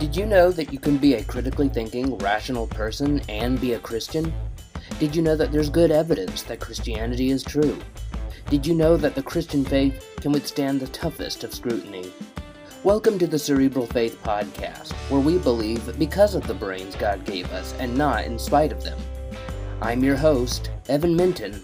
Did you know that you can be a critically thinking, rational person and be a Christian? Did you know that there's good evidence that Christianity is true? Did you know that the Christian faith can withstand the toughest of scrutiny? Welcome to the Cerebral Faith Podcast, where we believe because of the brains God gave us and not in spite of them. I'm your host, Evan Minton.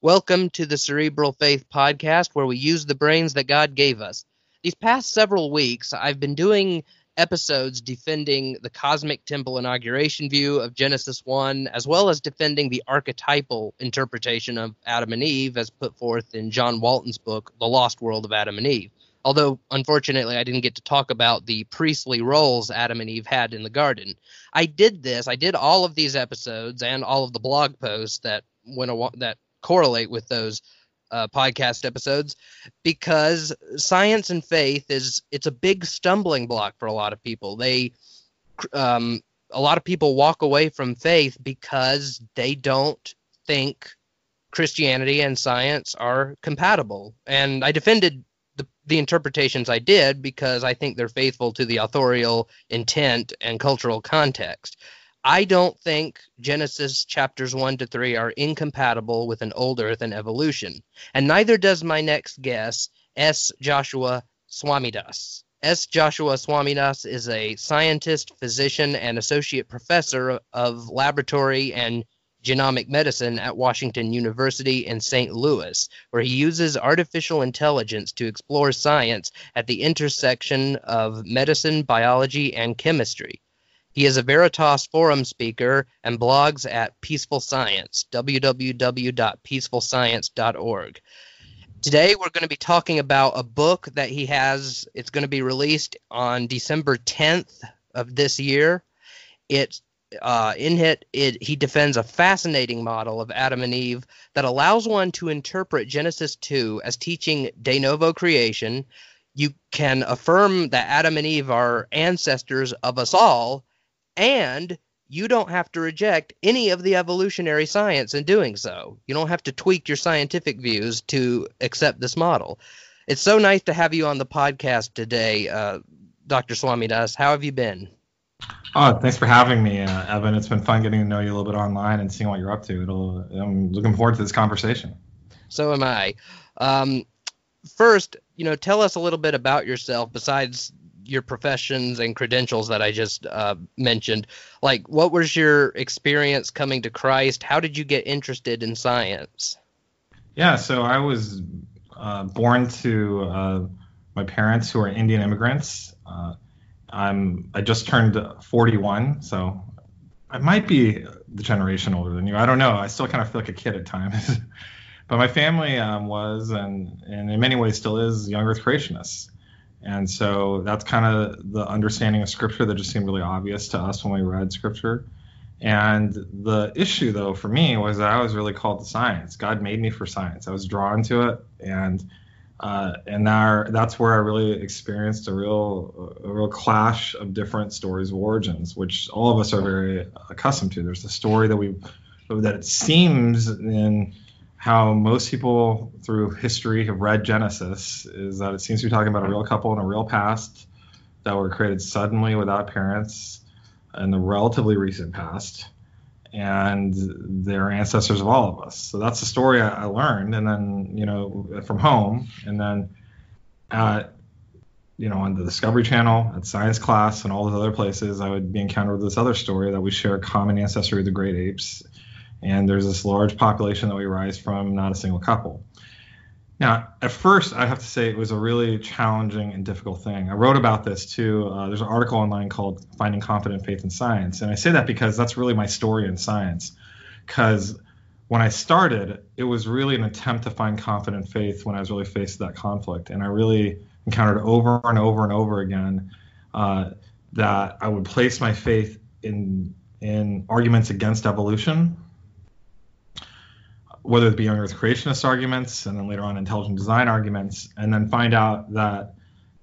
Welcome to the Cerebral Faith Podcast, where we use the brains that God gave us. These past several weeks, I've been doing episodes defending the cosmic temple inauguration view of Genesis 1, as well as defending the archetypal interpretation of Adam and Eve as put forth in John Walton's book, The Lost World of Adam and Eve. Although, unfortunately, I didn't get to talk about the priestly roles Adam and Eve had in the garden. I did this, I did all of these episodes and all of the blog posts that went that correlate with those uh, podcast episodes because science and faith is it's a big stumbling block for a lot of people. They um, a lot of people walk away from faith because they don't think Christianity and science are compatible. And I defended the, the interpretations I did because I think they're faithful to the authorial intent and cultural context. I don't think Genesis chapters 1 to 3 are incompatible with an old earth and evolution. And neither does my next guest, S. Joshua Swamidass. S. Joshua Swamidass is a scientist, physician, and associate professor of laboratory and genomic medicine at Washington University in St. Louis, where he uses artificial intelligence to explore science at the intersection of medicine, biology, and chemistry. He is a Veritas forum speaker and blogs at Peaceful Science, www.peacefulscience.org. Today we're going to be talking about a book that he has. It's going to be released on December 10th of this year. It uh, in it, it he defends a fascinating model of Adam and Eve that allows one to interpret Genesis 2 as teaching de novo creation. You can affirm that Adam and Eve are ancestors of us all, and you don't have to reject any of the evolutionary science in doing so. You don't have to tweak your scientific views to accept this model. It's so nice to have you on the podcast today, uh, Dr. Swamidass. How have you been? Oh, thanks for having me, uh, Evan. It's been fun getting to know you a little bit online and seeing what you're up to. It'll, I'm looking forward to this conversation. So am I. Um, first, you know, tell us a little bit about yourself besides your professions and credentials that I just uh, mentioned. Like, what was your experience coming to Christ? How did you get interested in science? Yeah, so I was uh, born to uh, my parents who are Indian immigrants. Uh, I'm I just turned 41, so I might be the generation older than you. I don't know. I still kind of feel like a kid at times. but my family um, was and and in many ways still is young Earth creationists. And so that's kind of the understanding of scripture that just seemed really obvious to us when we read scripture. And the issue, though, for me was that I was really called to science. God made me for science. I was drawn to it, and uh, and there, that's where I really experienced a real a real clash of different stories of origins, which all of us are very accustomed to. There's the story that we that it seems in how most people through history have read Genesis is that it seems to be talking about a real couple in a real past that were created suddenly without parents in the relatively recent past, and they're ancestors of all of us. So that's the story I, learned, and then you know from home, and then at you know on the Discovery Channel, at science class, and all those other places, I would be encountered with this other story that we share a common ancestry with the great apes and there's this large population that we rise from, not a single couple. Now, at first, I have to say it was a really challenging and difficult thing. I wrote about this too. Uh, there's an article online called Finding Confident Faith in Science. And I say that because that's really my story in science. Because when I started, it was really an attempt to find confident faith when I was really faced with that conflict. And I really encountered over and over and over again uh, that I would place my faith in, in arguments against evolution whether it be on Earth creationist arguments and then later on intelligent design arguments, and then find out that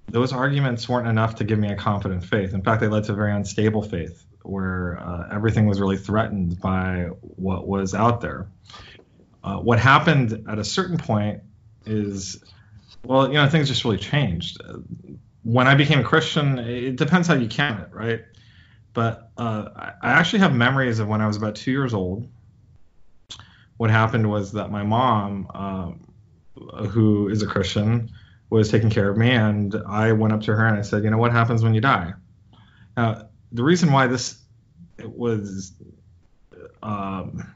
those arguments weren't enough to give me a confident faith. In fact, they led to a very unstable faith where uh, everything was really threatened by what was out there. Uh, what happened at a certain point is well, you know, things just really changed. When I became a Christian, it depends how you count it, right? But uh, I actually have memories of when I was about two years old. What happened was that my mom, uh, who is a Christian, was taking care of me, and I went up to her and I said, "You know what happens when you die?" Now, the reason why this was, um,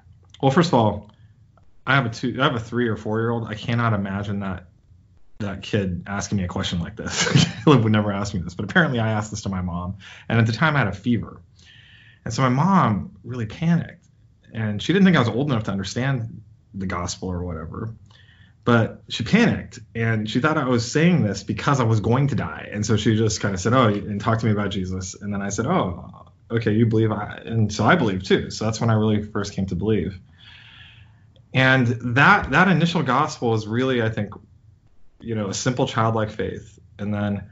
well, first of all, I have a two, I have a three or four year old. I cannot imagine that that kid asking me a question like this. Caleb would never ask me this, but apparently I asked this to my mom, and at the time I had a fever, and so my mom really panicked, and she didn't think I was old enough to understand the gospel or whatever but she panicked and she thought I was saying this because I was going to die. And so she just kind of said, Oh, and talked to me about Jesus. And then I said, Oh, okay, you believe. I, and so I believe too. So that's when I really first came to believe. And that, that initial gospel is really, I think, you know, a simple childlike faith. And then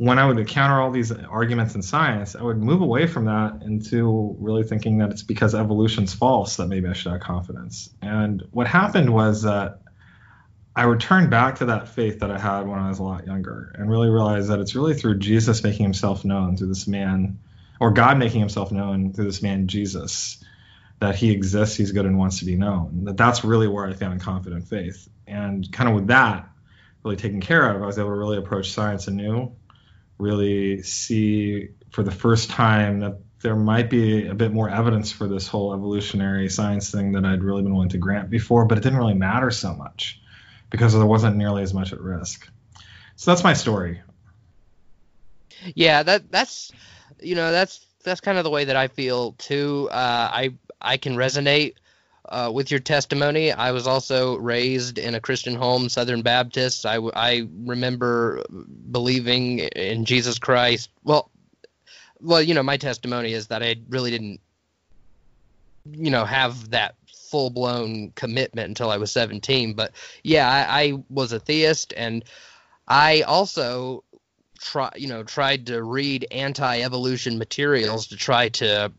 when I would encounter all these arguments in science, I would move away from that into really thinking that it's because evolution's false that maybe I should have confidence. And what happened was that I returned back to that faith that I had when I was a lot younger and really realized that it's really through Jesus making himself known through this man, or God making himself known through this man, Jesus, that he exists, he's good, and wants to be known. That that's really where I found confident faith. And kind of with that really taken care of, I was able to really approach science anew, really see for the first time that there might be a bit more evidence for this whole evolutionary science thing that I'd really been willing to grant before, but it didn't really matter so much because there wasn't nearly as much at risk. So that's my story. Yeah, that that's you know that's that's kind of the way that I feel too. Uh, I I can resonate uh, with your testimony. I was also raised in a Christian home, Southern Baptist. I, I remember believing in Jesus Christ. Well, well, you know, my testimony is that I really didn't, you know, have that full blown commitment until I was 17. But yeah, I, I was a theist, and I also try you know tried to read anti-evolution materials to try to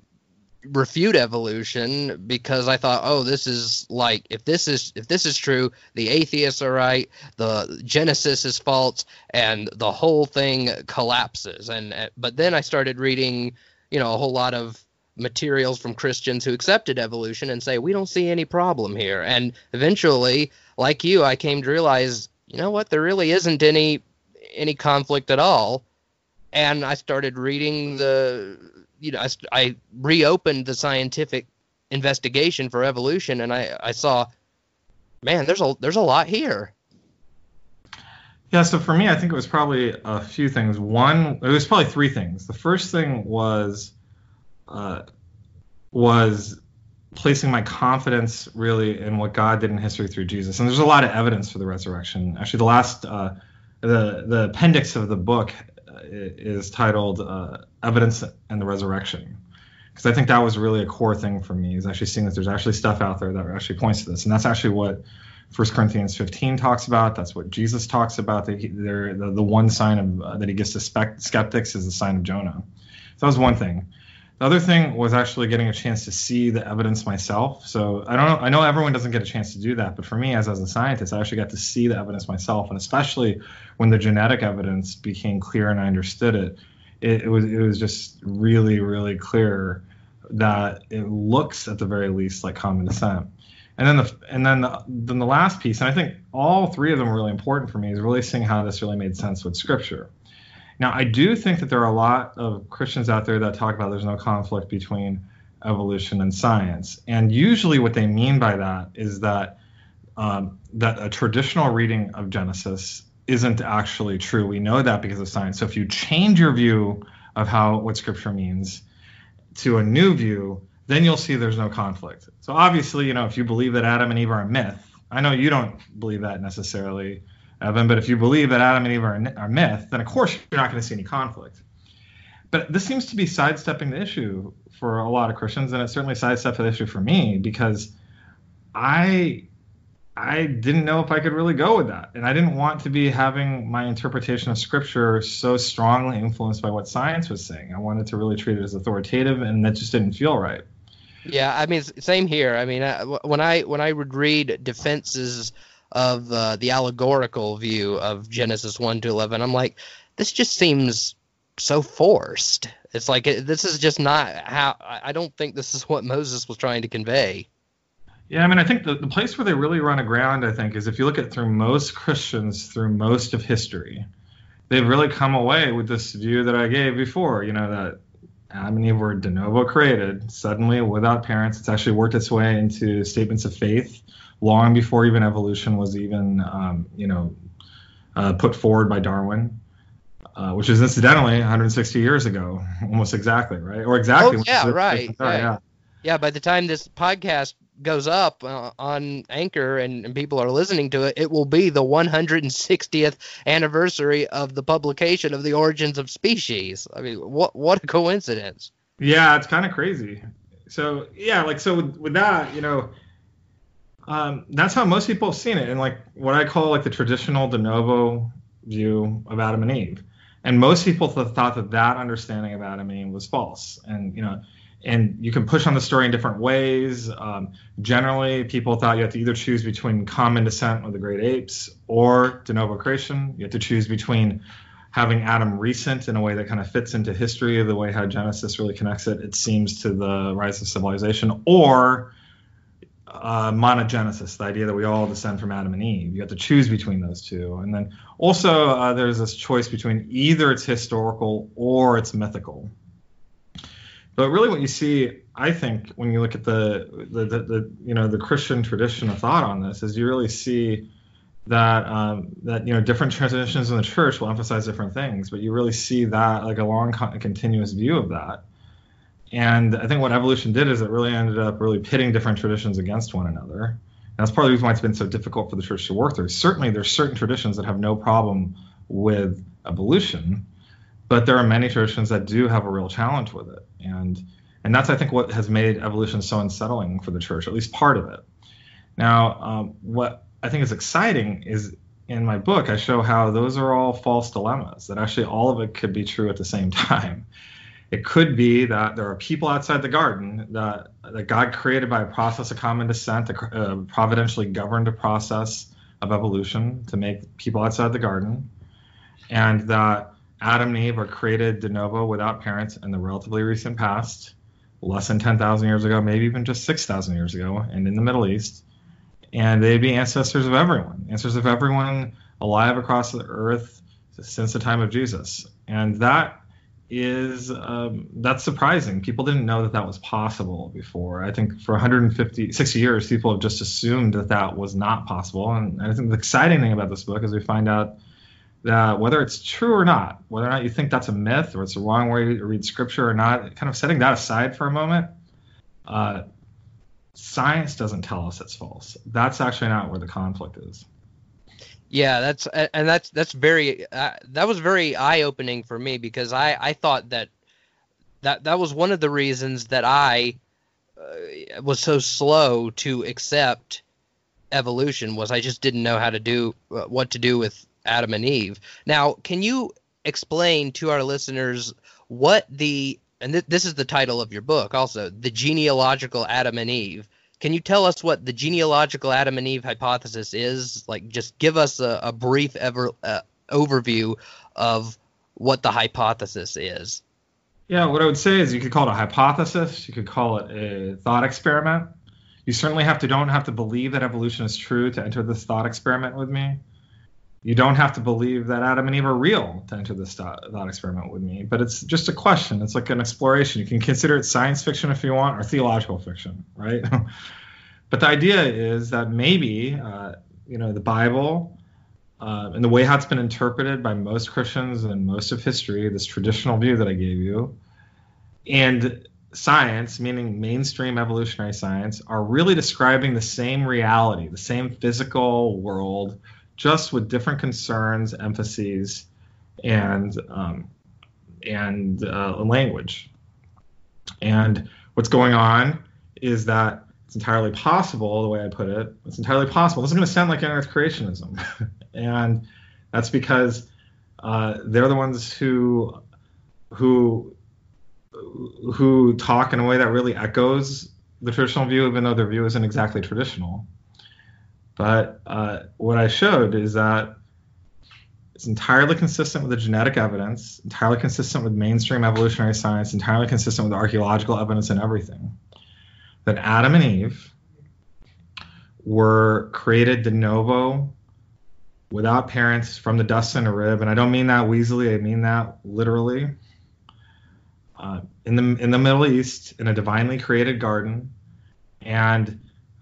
refute evolution because I thought, oh, this is like if this is if this is true, the atheists are right, the Genesis is false, and the whole thing collapses. And uh, but then I started reading, you know, a whole lot of materials from Christians who accepted evolution and say, we don't see any problem here. And eventually, like you, I came to realize, you know what, there really isn't any any conflict at all. And I started reading the, you know, I, I reopened the scientific investigation for evolution, and I, I saw, man, there's a there's a lot here. Yeah, so for me, I think it was probably a few things. One, it was probably three things. The first thing was uh, was placing my confidence really in what God did in history through Jesus. And there's a lot of evidence for the resurrection. Actually, the last uh, the the appendix of the book is titled uh, "Evidence and the Resurrection," because I think that was really a core thing for me is actually seeing that there's actually stuff out there that actually points to this, and that's actually what 1 Corinthians 15 talks about. That's what Jesus talks about. That he, the, the one sign of uh, that he gives to skeptics is the sign of Jonah. So that was one thing. The other thing was actually getting a chance to see the evidence myself. So I don't know, I know everyone doesn't get a chance to do that, but for me as, as a scientist, I actually got to see the evidence myself, and especially when the genetic evidence became clear and I understood it, it, it was it was just really really clear that it looks at the very least like common descent. And then the and then the, then the last piece, and I think all three of them are really important for me, is really seeing how this really made sense with scripture. Now, I do think that there are a lot of Christians out there that talk about there's no conflict between evolution and science, and usually what they mean by that is that um, that a traditional reading of Genesis isn't actually true. We know that because of science. So if you change your view of how what Scripture means to a new view, then you'll see there's no conflict. So obviously, you know, if you believe that Adam and Eve are a myth, I know you don't believe that necessarily Evan. But if you believe that Adam and Eve are, are myth, then of course you're not going to see any conflict. But this seems to be sidestepping the issue for a lot of Christians, and it certainly sidestepped the issue for me because I I didn't know if I could really go with that, and I didn't want to be having my interpretation of Scripture so strongly influenced by what science was saying. I wanted to really treat it as authoritative, and that just didn't feel right. Yeah, I mean, same here. I mean, when I when I would read defenses of uh, the allegorical view of Genesis 1 to 11. I'm like, this just seems so forced. It's like this is just not how. I don't think this is what Moses was trying to convey. Yeah, I mean, I think the, the place where they really run aground, I think, is if you look at through most Christians through most of history, they've really come away with this view that I gave before. You know that Adam and Eve were de novo created suddenly without parents. It's actually worked its way into statements of faith long before even evolution was even, um, you know, uh, put forward by Darwin. Uh, which is incidentally 160 years ago, almost exactly, right? Or exactly. Oh, yeah, right, right. Yeah. Yeah, by the time this podcast goes up uh, on Anchor and, and, people are listening to it, it will be the 160th anniversary of the publication of the Origins of Species. I mean, what what a coincidence! Yeah, it's kind of crazy. So yeah, like so with, with that, you know, um, that's how most people have seen it, and like what I call like the traditional de novo view of Adam and Eve. And most people th- thought that that understanding of Adam and Eve was false. And you know, and you can push on the story in different ways. Um, generally, people thought you had to either choose between common descent with the great apes or de novo creation. You have to choose between having Adam recent in a way that kind of fits into history, the way how Genesis really connects it, it seems, to the rise of civilization, or uh, monogenesis, the idea that we all descend from Adam and Eve. You have to choose between those two. And then also, uh, there's this choice between either it's historical or it's mythical. But really, what you see, I think, when you look at the, the, the, the you know the Christian tradition of thought on this, is you really see that um, that you know different traditions in the church will emphasize different things, but you really see that like a long continuous view of that. And I think what evolution did is it really ended up really pitting different traditions against one another. And that's part of the reason why it's been so difficult for the church to work through. Certainly, there's certain traditions that have no problem with evolution, but there are many traditions that do have a real challenge with it. And and that's i think what has made evolution so unsettling for the church at least part of it. Now um, what i think is exciting is in my book i show how those are all false dilemmas that actually all of it could be true at the same time. It could be that there are people outside the garden that, that god created by a process of common descent uh, providentially governed a process of evolution to make people outside the garden and that Adam and Eve are created de novo without parents in the relatively recent past, less than 10,000 years ago, maybe even just 6,000 years ago, and in the Middle East. And they'd be ancestors of everyone, ancestors of everyone alive across the earth since the time of Jesus. And that is um, that's surprising. People didn't know that that was possible before. I think for 150, 60 years, people have just assumed that that was not possible. And I think the exciting thing about this book is we find out that whether it's true or not, whether or not you think that's a myth or it's the wrong way to read scripture or not, kind of setting that aside for a moment, uh, science doesn't tell us it's false. That's actually not where the conflict is. Yeah, that's and that's that's very uh, that was very eye opening for me because I I thought that that that was one of the reasons that I uh, was so slow to accept evolution was I just didn't know how to do uh, what to do with Adam and Eve. Now, can you explain to our listeners what the and th- this is the title of your book also, the genealogical Adam and Eve. Can you tell us what the genealogical Adam and Eve hypothesis is? Like, just give us a, a brief ever, uh, overview of what the hypothesis is. Yeah, what I would say is you could call it a hypothesis. You could call it a thought experiment. You certainly have to don't have to believe that evolution is true to enter this thought experiment with me. You don't have to believe that Adam and Eve are real to enter this thought, experiment with me, but it's just a question. It's like an exploration. You can consider it science fiction if you want, or theological fiction, right? but the idea is that maybe, uh, you know, the Bible uh, and the way how it's been interpreted by most Christians and most of history, this traditional view that I gave you, and science, meaning mainstream evolutionary science, are really describing the same reality, the same physical world just with different concerns, emphases, and um, and uh, language. And what's going on is that it's entirely possible, the way I put it, it's entirely possible. This is going to sound like Earth creationism, and that's because uh, they're the ones who who who talk in a way that really echoes the traditional view, even though their view isn't exactly traditional. But uh, what I showed is that it's entirely consistent with the genetic evidence, entirely consistent with mainstream evolutionary science, entirely consistent with archaeological evidence and everything. That Adam and Eve were created de novo without parents from the dust in a rib. And I don't mean that weaselly, I mean that literally. Uh, in the in the Middle East, in a divinely created garden, and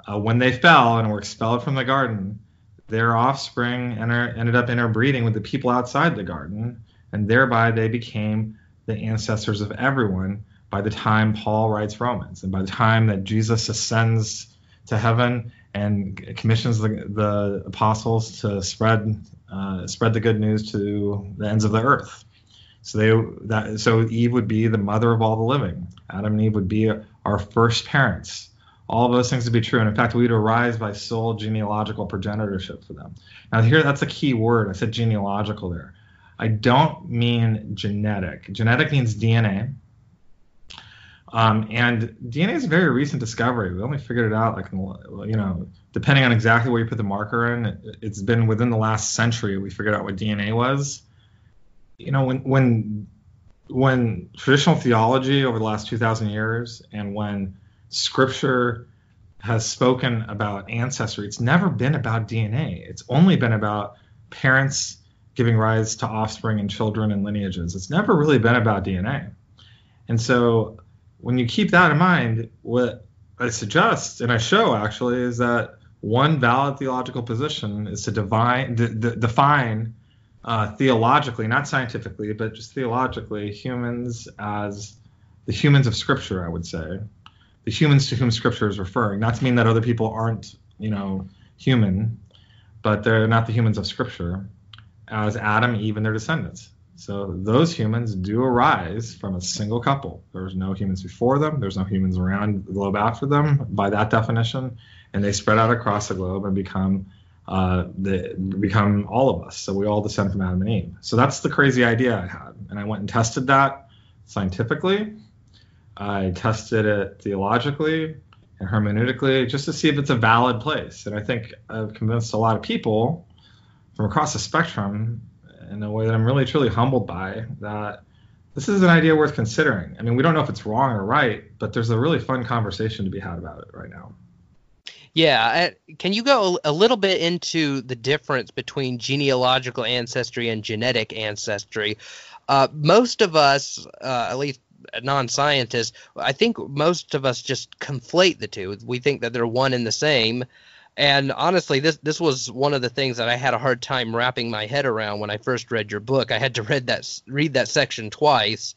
uh, when they fell and were expelled from the garden, their offspring enter, ended up interbreeding with the people outside the garden, and thereby they became the ancestors of everyone by the time Paul writes Romans. And by the time that Jesus ascends to heaven and commissions the, the apostles to spread uh, spread the good news to the ends of the earth. So they that so Eve would be the mother of all the living. Adam and Eve would be our first parents all those things to be true. And in fact, we'd arise by sole genealogical progenitorship for them. Now, here, that's a key word. I said genealogical there. I don't mean genetic. Genetic means DNA. Um, and DNA is a very recent discovery. We only figured it out, like, you know, depending on exactly where you put the marker in, it's been within the last century we figured out what DNA was. You know, when, when, when traditional theology over the last 2,000 years and when scripture has spoken about ancestry, it's never been about DNA. It's only been about parents giving rise to offspring and children and lineages. It's never really been about DNA. And so when you keep that in mind, what I suggest and I show actually is that one valid theological position is to divine, d- d- define uh, theologically, not scientifically, but just theologically, humans as the humans of Scripture, I would say, the humans to whom Scripture is referring. Not to mean that other people aren't, you know, human, but they're not the humans of Scripture, as Adam, Eve, and their descendants. So those humans do arise from a single couple. There's no humans before them. There's no humans around the globe after them, by that definition, and they spread out across the globe and become uh, the, become all of us. So we all descend from Adam and Eve. So that's the crazy idea I had, and I went and tested that scientifically I tested it theologically and hermeneutically just to see if it's a valid place. And I think I've convinced a lot of people from across the spectrum in a way that I'm really truly humbled by that this is an idea worth considering. I mean, we don't know if it's wrong or right, but there's a really fun conversation to be had about it right now. Yeah, can you go a little bit into the difference between genealogical ancestry and genetic ancestry? Uh, most of us, uh, at least non-scientists, I think most of us just conflate the two. We think that they're one and the same. And honestly, this this was one of the things that I had a hard time wrapping my head around when I first read your book. I had to read that read that section twice.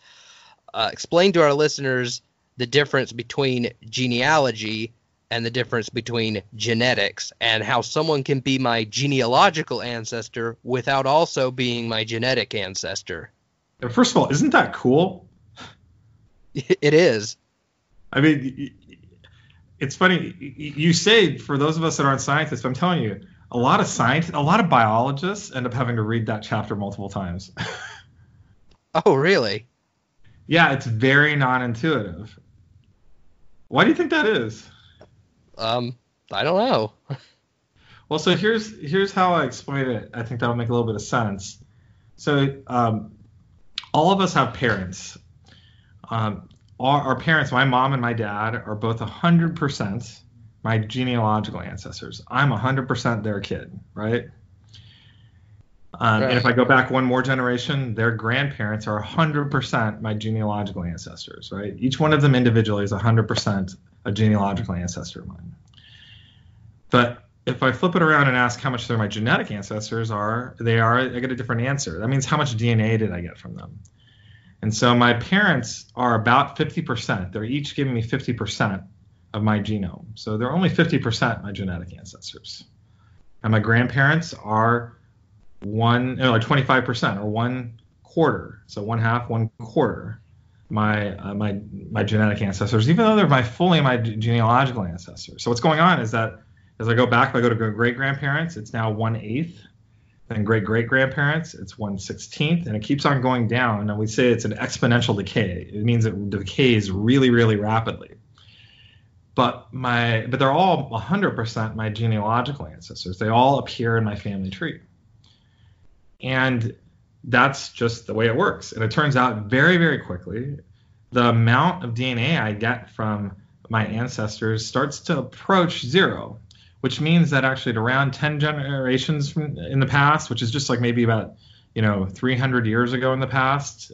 Uh, explain to our listeners the difference between genealogy and the difference between genetics and how someone can be my genealogical ancestor without also being my genetic ancestor. First of all, isn't that cool? It is. I mean, it's funny. You say for those of us that aren't scientists, I'm telling you, a lot of science, a lot of biologists end up having to read that chapter multiple times. oh, really? Yeah, it's very non-intuitive. Why do you think that is? Um, I don't know. well, so here's here's how I explain it. I think that'll make a little bit of sense. So, um, all of us have parents, um, our, our, parents, my mom and my dad, are both 100% my genealogical ancestors. I'm 100% their kid, right? Um, right? And if I go back one more generation, their grandparents are 100% my genealogical ancestors, right? Each one of them individually is 100% a genealogical ancestor of mine. But if I flip it around and ask how much they're my genetic ancestors are, they are, I get a different answer. That means how much DNA did I get from them? And so my parents are about 50%. They're each giving me 50% of my genome. So they're only 50% my genetic ancestors. And my grandparents are one, know, like 25% or one quarter. So one half, one quarter my uh, my my genetic ancestors, even though they're my fully my genealogical ancestors. So what's going on is that as I go back, if I go to great grandparents, it's now one eighth and great great grandparents, it's 116th, and it keeps on going down. And we say it's an exponential decay. It means it decays really, really rapidly. but my but they're all 100% my genealogical ancestors. They all appear in my family tree. And that's just the way it works. And it turns out very, very quickly, the amount of DNA I get from my ancestors starts to approach zero, which means that actually at around 10 generations from in the past, which is just like maybe about, you know, 300 years ago in the past,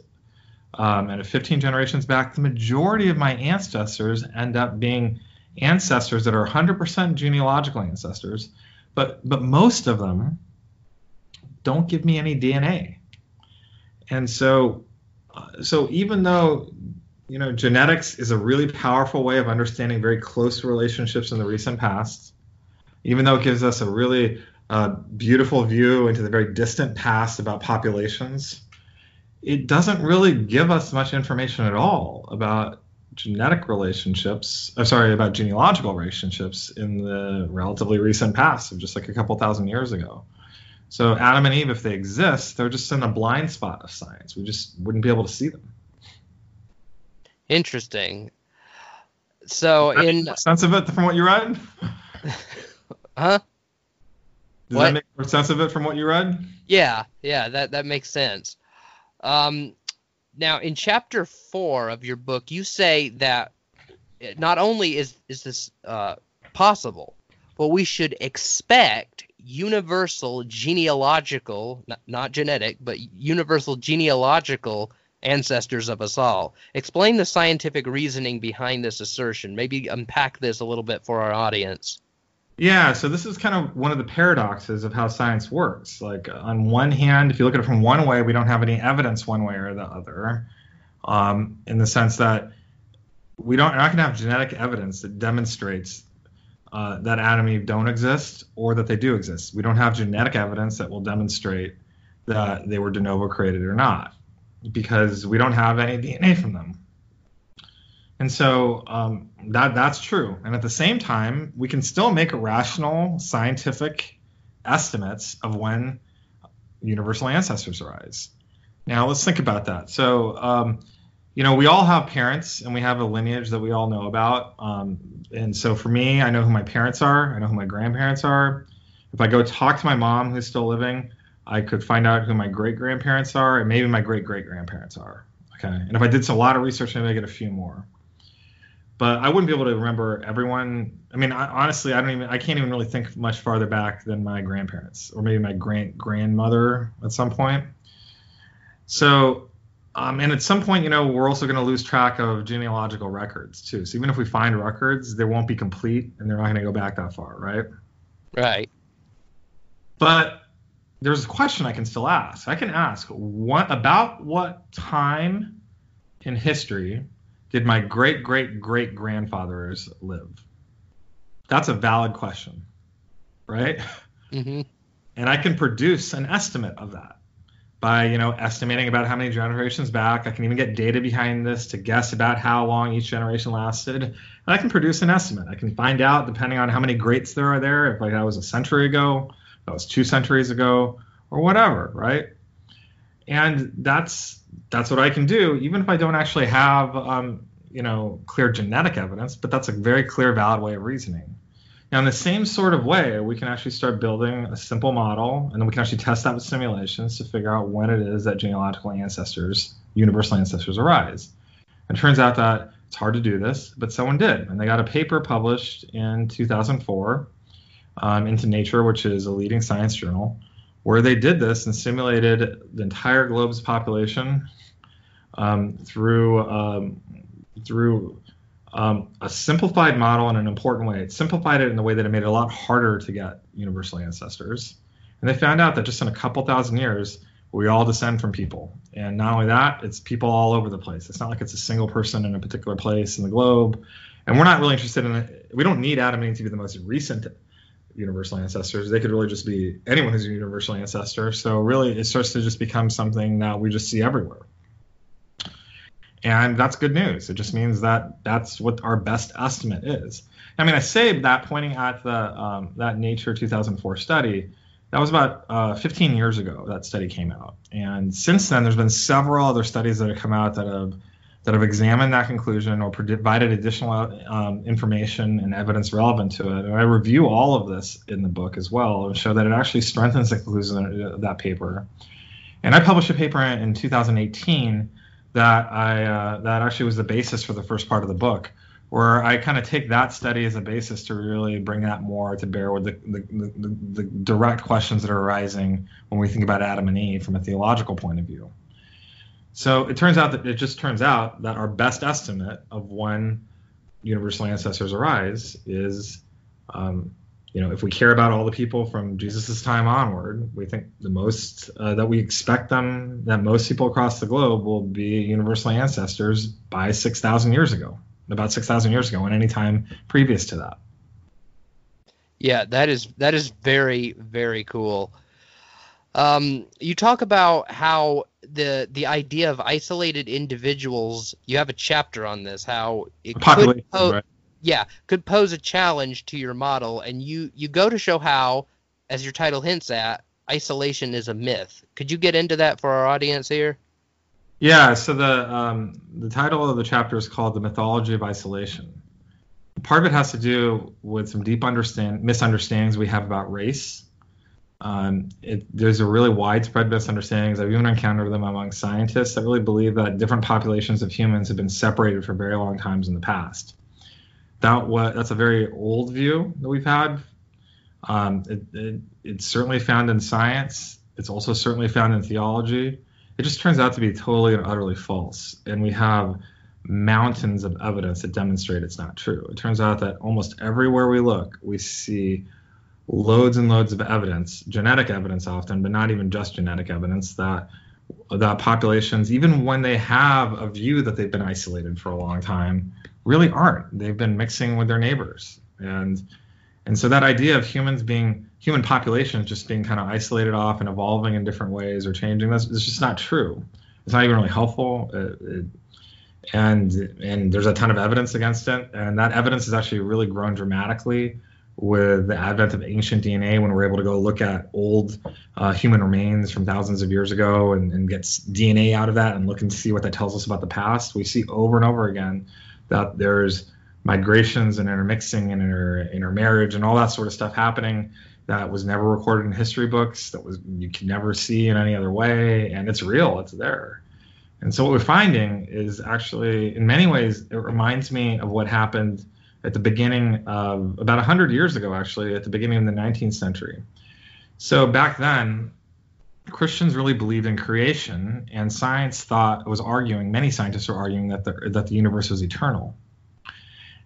um, and 15 generations back, the majority of my ancestors end up being ancestors that are 100% genealogical ancestors, but but most of them don't give me any DNA. And so, uh, so even though you know genetics is a really powerful way of understanding very close relationships in the recent past, even though it gives us a really uh, beautiful view into the very distant past about populations, it doesn't really give us much information at all about genetic relationships. I'm sorry, about genealogical relationships in the relatively recent past, of just like a couple thousand years ago. So Adam and Eve, if they exist, they're just in a blind spot of science. We just wouldn't be able to see them. Interesting. So in sense of it from what you read? huh? Does what? that make more sense of it from what you read? Yeah, yeah, that that makes sense. Um, now in chapter four of your book, you say that not only is is this uh, possible, but we should expect universal genealogical, not, not genetic, but universal genealogical ancestors of us all. Explain the scientific reasoning behind this assertion. Maybe unpack this a little bit for our audience. Yeah, so this is kind of one of the paradoxes of how science works. Like, on one hand, if you look at it from one way, we don't have any evidence one way or the other, um, in the sense that we don't, we're not going to have genetic evidence that demonstrates uh, that Adam and Eve don't exist or that they do exist. We don't have genetic evidence that will demonstrate that they were de novo created or not because we don't have any DNA from them. And so um, that that's true. And at the same time, we can still make rational scientific estimates of when universal ancestors arise. Now let's think about that. So um, you know, we all have parents and we have a lineage that we all know about. Um, and so for me, I know who my parents are, I know who my grandparents are. If I go talk to my mom who's still living, I could find out who my great grandparents are and maybe my great great grandparents are. Okay. And if I did a lot of research, maybe I get a few more. But I wouldn't be able to remember everyone. I mean, I, honestly, I don't even, I can't even really think much farther back than my grandparents or maybe my great grandmother at some point. So um, and at some point, you know, we're also going to lose track of genealogical records too. So even if we find records, they won't be complete, and they're not going to go back that far, right? Right. But there's a question I can still ask. I can ask what about what time in history did my great great great grandfathers live? That's a valid question, right? Mm-hmm. And I can produce an estimate of that by you know estimating about how many generations back. I can even get data behind this to guess about how long each generation lasted. And I can produce an estimate. I can find out depending on how many greats there are there, if like that was a century ago, that was two centuries ago, or whatever, right? And that's that's what I can do, even if I don't actually have um, you know clear genetic evidence. But that's a very clear, valid way of reasoning. Now, in the same sort of way, we can actually start building a simple model, and then we can actually test that with simulations to figure out when it is that genealogical ancestors, universal ancestors, arise. And it turns out that it's hard to do this, but someone did, and they got a paper published in 2004 um, into Nature, which is a leading science journal, where they did this and simulated the entire globe's population um, through um, through um, a simplified model in an important way. It simplified it in the way that it made it a lot harder to get universal ancestors. And they found out that just in a couple thousand years, we all descend from people. And not only that, it's people all over the place. It's not like it's a single person in a particular place in the globe. And we're not really interested in it. We don't need Adam and Eve to be the most recent universal ancestors. They could really just be anyone who's a universal ancestor. So really, it starts to just become something that we just see everywhere and that's good news. It just means that that's what our best estimate is. I mean, I say that pointing at the um, that Nature 2004 study. That was about uh, 15 years ago. That study came out, and since then, there's been several other studies that have come out that have that have examined that conclusion or provided additional um, information and evidence relevant to it. And I review all of this in the book as well and show that it actually strengthens the conclusion of that paper. And I published a paper in 2018 that I uh, that actually was the basis for the first part of the book, where I kind of take that study as a basis to really bring that more to bear with the, the, the, the direct questions that are arising when we think about Adam and Eve from a theological point of view. So it turns out that it just turns out that our best estimate of when universal ancestors arise is, um, you know, if we care about all the people from Jesus' time onward, we think the most uh, that we expect them, that most people across the globe will be universal ancestors by 6,000 years ago, about 6,000 years ago, and any time previous to that. Yeah, that is that is very very cool. Um, you talk about how the the idea of isolated individuals. You have a chapter on this. How it could pose, right. yeah could pose a challenge to your model, and you you go to show how, as your title hints at, isolation is a myth. Could you get into that for our audience here? Yeah. So the um, the title of the chapter is called "The Mythology of Isolation." Part of it has to do with some deep understand misunderstandings we have about race um, it, there's a really widespread misunderstandings. I've even encountered them among scientists that really believe that different populations of humans have been separated for very long times in the past. That what that's a very old view that we've had. Um, it, it, it's certainly found in science. It's also certainly found in theology. It just turns out to be totally and utterly false, and we have mountains of evidence that demonstrate it's not true. It turns out that almost everywhere we look, we see loads and loads of evidence, genetic evidence often, but not even just genetic evidence that that populations, even when they have a view that they've been isolated for a long time, really aren't. They've been mixing with their neighbors, and and so that idea of humans being human populations just being kind of isolated off and evolving in different ways or changing this is just not true. It's not even really helpful. It, it, and and there's a ton of evidence against it, and that evidence has actually really grown dramatically with the advent of ancient DNA, when we're able to go look at old uh, human remains from thousands of years ago and, and get DNA out of that and look and see what that tells us about the past, we see over and over again that there's migrations and intermixing and inter, intermarriage and all that sort of stuff happening that was never recorded in history books, that was you can never see in any other way, and it's real, it's there. And so what we're finding is actually, in many ways, it reminds me of what happened at the beginning of about 100 years ago, actually, at the beginning of the 19th century. So back then, Christians really believed in creation, and science thought was arguing. Many scientists were arguing that the that the universe was eternal.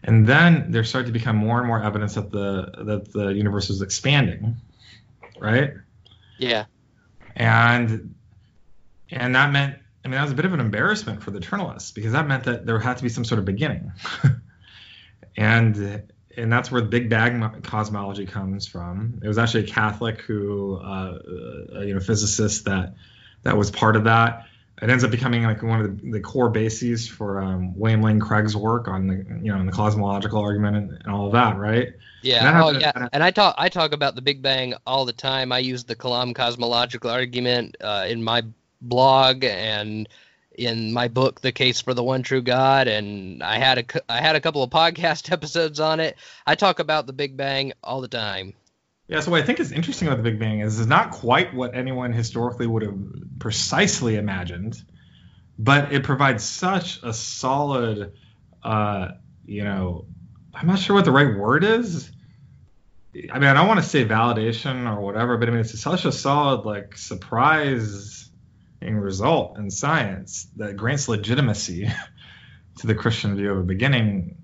And then there started to become more and more evidence that the that the universe was expanding, right? Yeah. And and that meant I mean that was a bit of an embarrassment for the eternalists because that meant that there had to be some sort of beginning. and and that's where the Big Bang cosmology comes from. It was actually a Catholic who, uh, uh, you know, physicist that that was part of that. It ends up becoming like one of the, the core bases for um, William Lane Craig's work on the, you know, in the cosmological argument and, and all of that, right? Yeah, oh, yeah. And I talk I talk about the Big Bang all the time. I use the Kalam cosmological argument uh, in my blog and in my book the case for the one true god and i had a i had a couple of podcast episodes on it. I talk about the big bang all the time. Yeah so what i think is interesting about the big bang is it's not quite what anyone historically would have precisely imagined but it provides such a solid uh you know i'm not sure what the right word is. I mean i don't want to say validation or whatever but i mean it's such a solid like surprise result in science that grants legitimacy to the Christian view of a beginning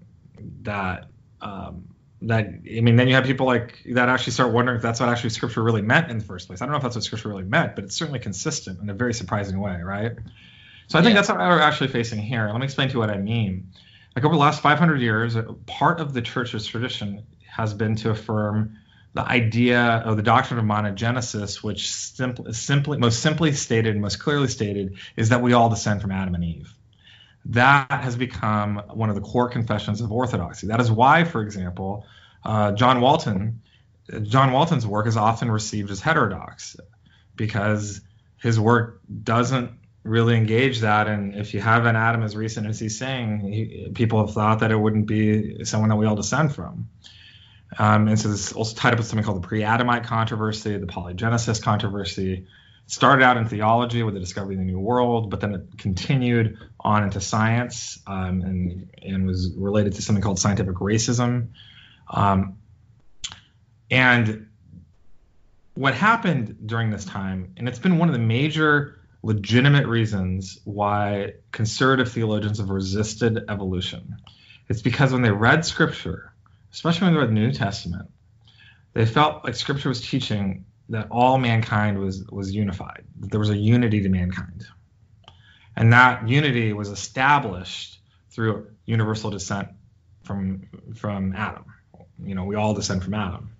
that um, that I mean then you have people like that actually start wondering if that's what actually scripture really meant in the first place. I don't know if that's what scripture really meant, but it's certainly consistent in a very surprising way, right? So I think yeah. that's what we're actually facing here. Let me explain to you what I mean. Like over the last 500 years, part of the church's tradition has been to affirm the idea of the doctrine of monogenesis, which simply, simply, most simply stated, most clearly stated, is that we all descend from Adam and Eve. That has become one of the core confessions of orthodoxy. That is why, for example, uh, John Walton, John Walton's work is often received as heterodox because his work doesn't really engage that. And if you have an Adam as recent as he's saying, he, people have thought that it wouldn't be someone that we all descend from. Um, and so this also tied up with something called the pre-Adamite controversy, the polygenesis controversy. It started out in theology with the discovery of the New World, but then it continued on into science um, and, and was related to something called scientific racism. Um, and what happened during this time, and it's been one of the major legitimate reasons why conservative theologians have resisted evolution. It's because when they read scripture, especially when they read the New Testament, they felt like scripture was teaching that all mankind was was unified, that there was a unity to mankind. And that unity was established through universal descent from from Adam. You know, we all descend from Adam.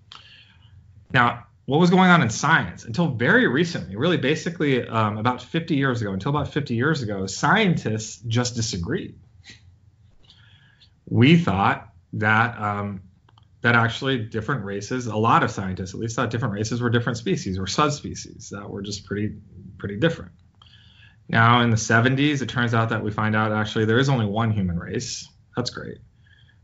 Now, what was going on in science until very recently, really basically um, about 50 years ago, until about 50 years ago, scientists just disagreed. We thought that um, that actually different races, a lot of scientists at least thought different races were different species or subspecies that were just pretty pretty different. Now in the 70s, it turns out that we find out actually there is only one human race. That's great.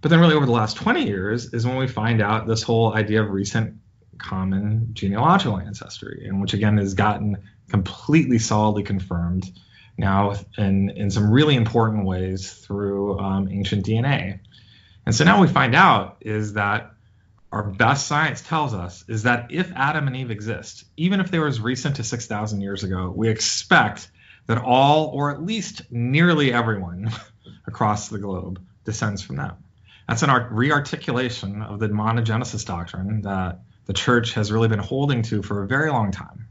But then really over the last 20 years is when we find out this whole idea of recent common genealogical ancestry, and which again has gotten completely solidly confirmed now in, in some really important ways through um, ancient DNA. And so now we find out is that our best science tells us is that if Adam and Eve exist, even if they were as recent as 6,000 years ago, we expect that all, or at least nearly everyone across the globe, descends from them. That's an art- re-articulation of the monogenesis doctrine that the church has really been holding to for a very long time.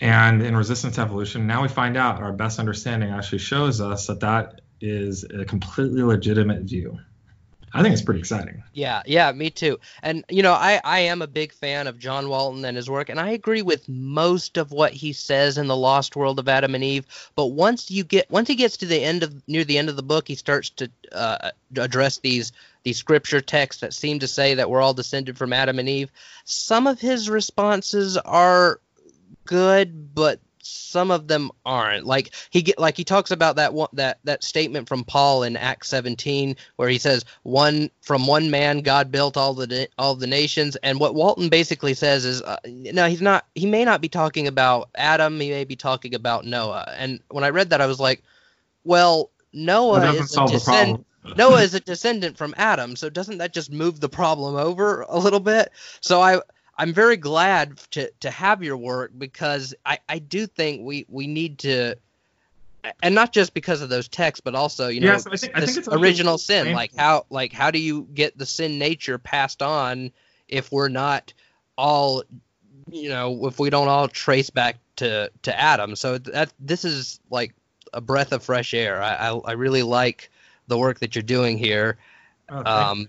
And in resistance evolution, now we find out our best understanding actually shows us that that is a completely legitimate view. I think it's pretty exciting. Yeah, yeah, me too. And you know, I I am a big fan of John Walton and his work, and I agree with most of what he says in the Lost World of Adam and Eve. But once you get once he gets to the end of near the end of the book, he starts to uh, address these these scripture texts that seem to say that we're all descended from Adam and Eve. Some of his responses are good, but some of them aren't. Like he get like he talks about that one that that statement from Paul in Acts 17 where he says one from one man God built all the all the nations and what Walton basically says is uh, no he's not he may not be talking about Adam he may be talking about Noah. And when I read that I was like well Noah is a descend- Noah is a descendant from Adam, so doesn't that just move the problem over a little bit? So I I'm very glad to to have your work because I I do think we we need to and not just because of those texts, but also you know yes, I think, I think original sin. Like how like how do you get the sin nature passed on if we're not all you know if we don't all trace back to to Adam? So that this is like a breath of fresh air. I I, I really like the work that you're doing here. Oh, um,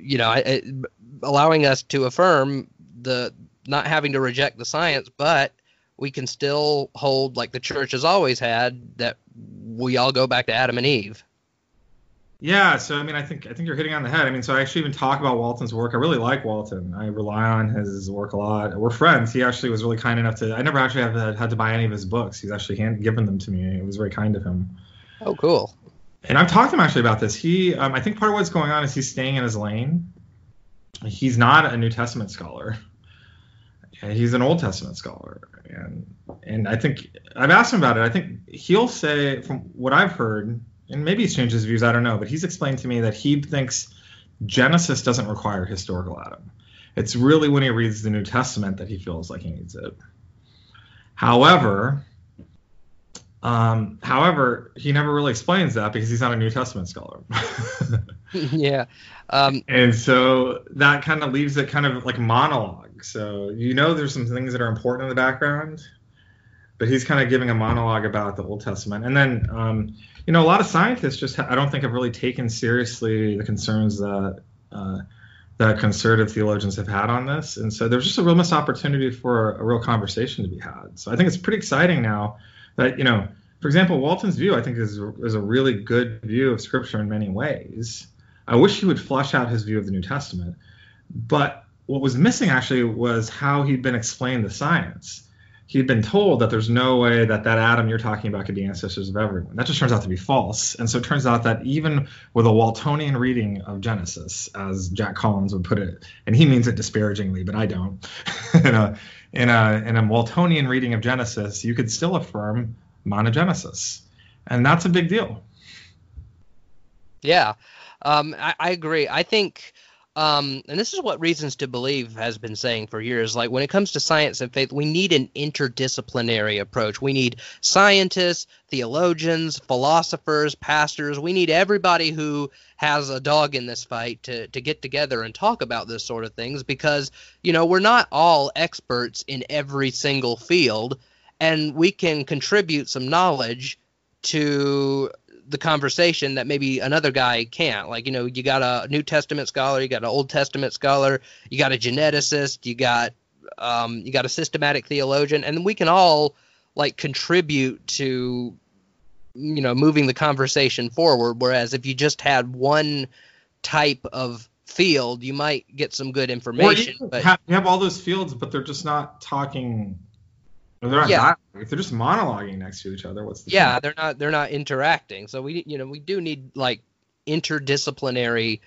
you know, it, allowing us to affirm the not having to reject the science, but we can still hold like the church has always had that we all go back to Adam and Eve. Yeah, so I mean, I think I think you're hitting on the head. I mean, so I actually even talk about Walton's work. I really like Walton. I rely on his work a lot. We're friends. He actually was really kind enough to. I never actually have had to buy any of his books. He's actually hand, given them to me. It was very kind of him. Oh, cool. And I've talked to him actually about this. He, um, I think part of what's going on is he's staying in his lane he's not a New Testament scholar. He's an Old Testament scholar, and and I think I've asked him about it. I think he'll say, from what I've heard, and maybe he's changed his views. I don't know, but he's explained to me that he thinks Genesis doesn't require historical Adam. It's really when he reads the New Testament that he feels like he needs it. However, um, however, he never really explains that because he's not a New Testament scholar. yeah. Um, and so that kind of leaves it kind of like monologue. So you know there's some things that are important in the background, but he's kind of giving a monologue about the Old Testament. And then, um, you know, a lot of scientists just ha- I don't think have really taken seriously the concerns that uh, that conservative theologians have had on this. And so there's just a real missed opportunity for a, a real conversation to be had. So I think it's pretty exciting now that you know, for example, Walton's view I think is is a really good view of Scripture in many ways. I wish he would flesh out his view of the New Testament, but what was missing actually was how he'd been explained the science. He'd been told that there's no way that that Adam you're talking about could be ancestors of everyone. That just turns out to be false. And so it turns out that even with a Waltonian reading of Genesis, as Jack Collins would put it, and he means it disparagingly, but I don't. in, a, in, a, in a Waltonian reading of Genesis, you could still affirm monogenesis. And that's a big deal. Yeah, um, I, I agree. I think um, and this is what Reasons to Believe has been saying for years. Like when it comes to science and faith, we need an interdisciplinary approach. We need scientists, theologians, philosophers, pastors. We need everybody who has a dog in this fight to, to get together and talk about this sort of things because, you know, we're not all experts in every single field and we can contribute some knowledge to the conversation that maybe another guy can't. Like, you know, you got a New Testament scholar, you got an Old Testament scholar, you got a geneticist, you got um, you got a systematic theologian, and we can all like contribute to you know moving the conversation forward. Whereas if you just had one type of field, you might get some good information. Well, you, but, have, you have all those fields, but they're just not talking they're not yeah. If they're just monologuing next to each other, what's the Yeah, point? they're not they're not interacting. So we you know we do need like interdisciplinary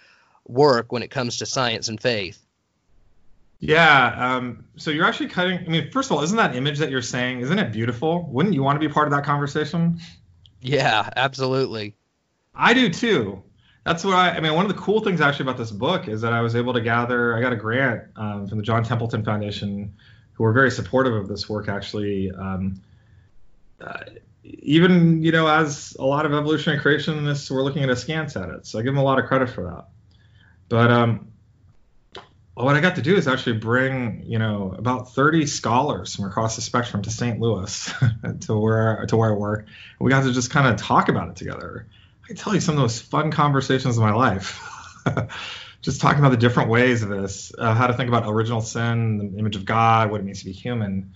work when it comes to science and faith. Yeah. Um, so you're actually cutting. I mean, first of all, isn't that image that you're saying? Isn't it beautiful? Wouldn't you want to be part of that conversation? Yeah, absolutely. I do too. That's what I. I mean, one of the cool things actually about this book is that I was able to gather. I got a grant um, from the John Templeton Foundation who are very supportive of this work actually um, uh, even you know as a lot of evolutionary creationists were looking at askance at it. So i give them a lot of credit for that. But um, what i got to do is actually bring you know about 30 scholars from across the spectrum to st louis to where to where i work. We got to just kind of talk about it together. I can tell you some of those fun conversations of my life just talking about the different ways of this, uh, how to think about original sin, the image of God, what it means to be human.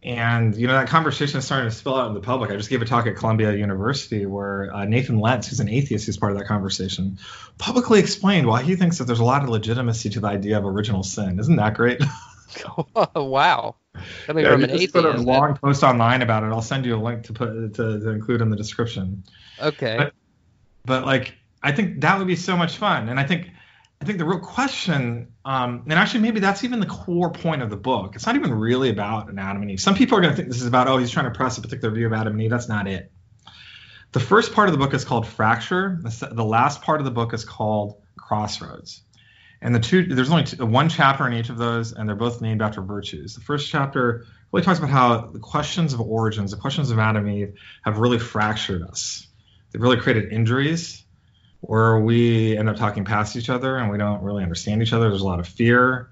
And you know that conversation is starting to spill out in the public. I just gave a talk at Columbia University where uh, Nathan Lents, who's an atheist, who's part of that conversation, publicly explained why he thinks that there's a lot of legitimacy to the idea of original sin. Isn't that great? wow. Coming yeah, from an atheist. Put a long post online about it. I'll send you a link to put to, to include in the description. Okay. But, but like I think that would be so much fun, and I think I think the real question, um, and actually maybe that's even the core point of the book. It's not even really about an Adam and Eve. Some people are going to think this is about, oh, he's trying to press a particular view of Adam and Eve. That's not it. The first part of the book is called Fracture. The last part of the book is called Crossroads. And the two, there's only two, one chapter in each of those, and they're both named after virtues. The first chapter really talks about how the questions of origins, the questions of Adam and Eve, have really fractured us. They've really created injuries where we end up talking past each other and we don't really understand each other. There's a lot of fear,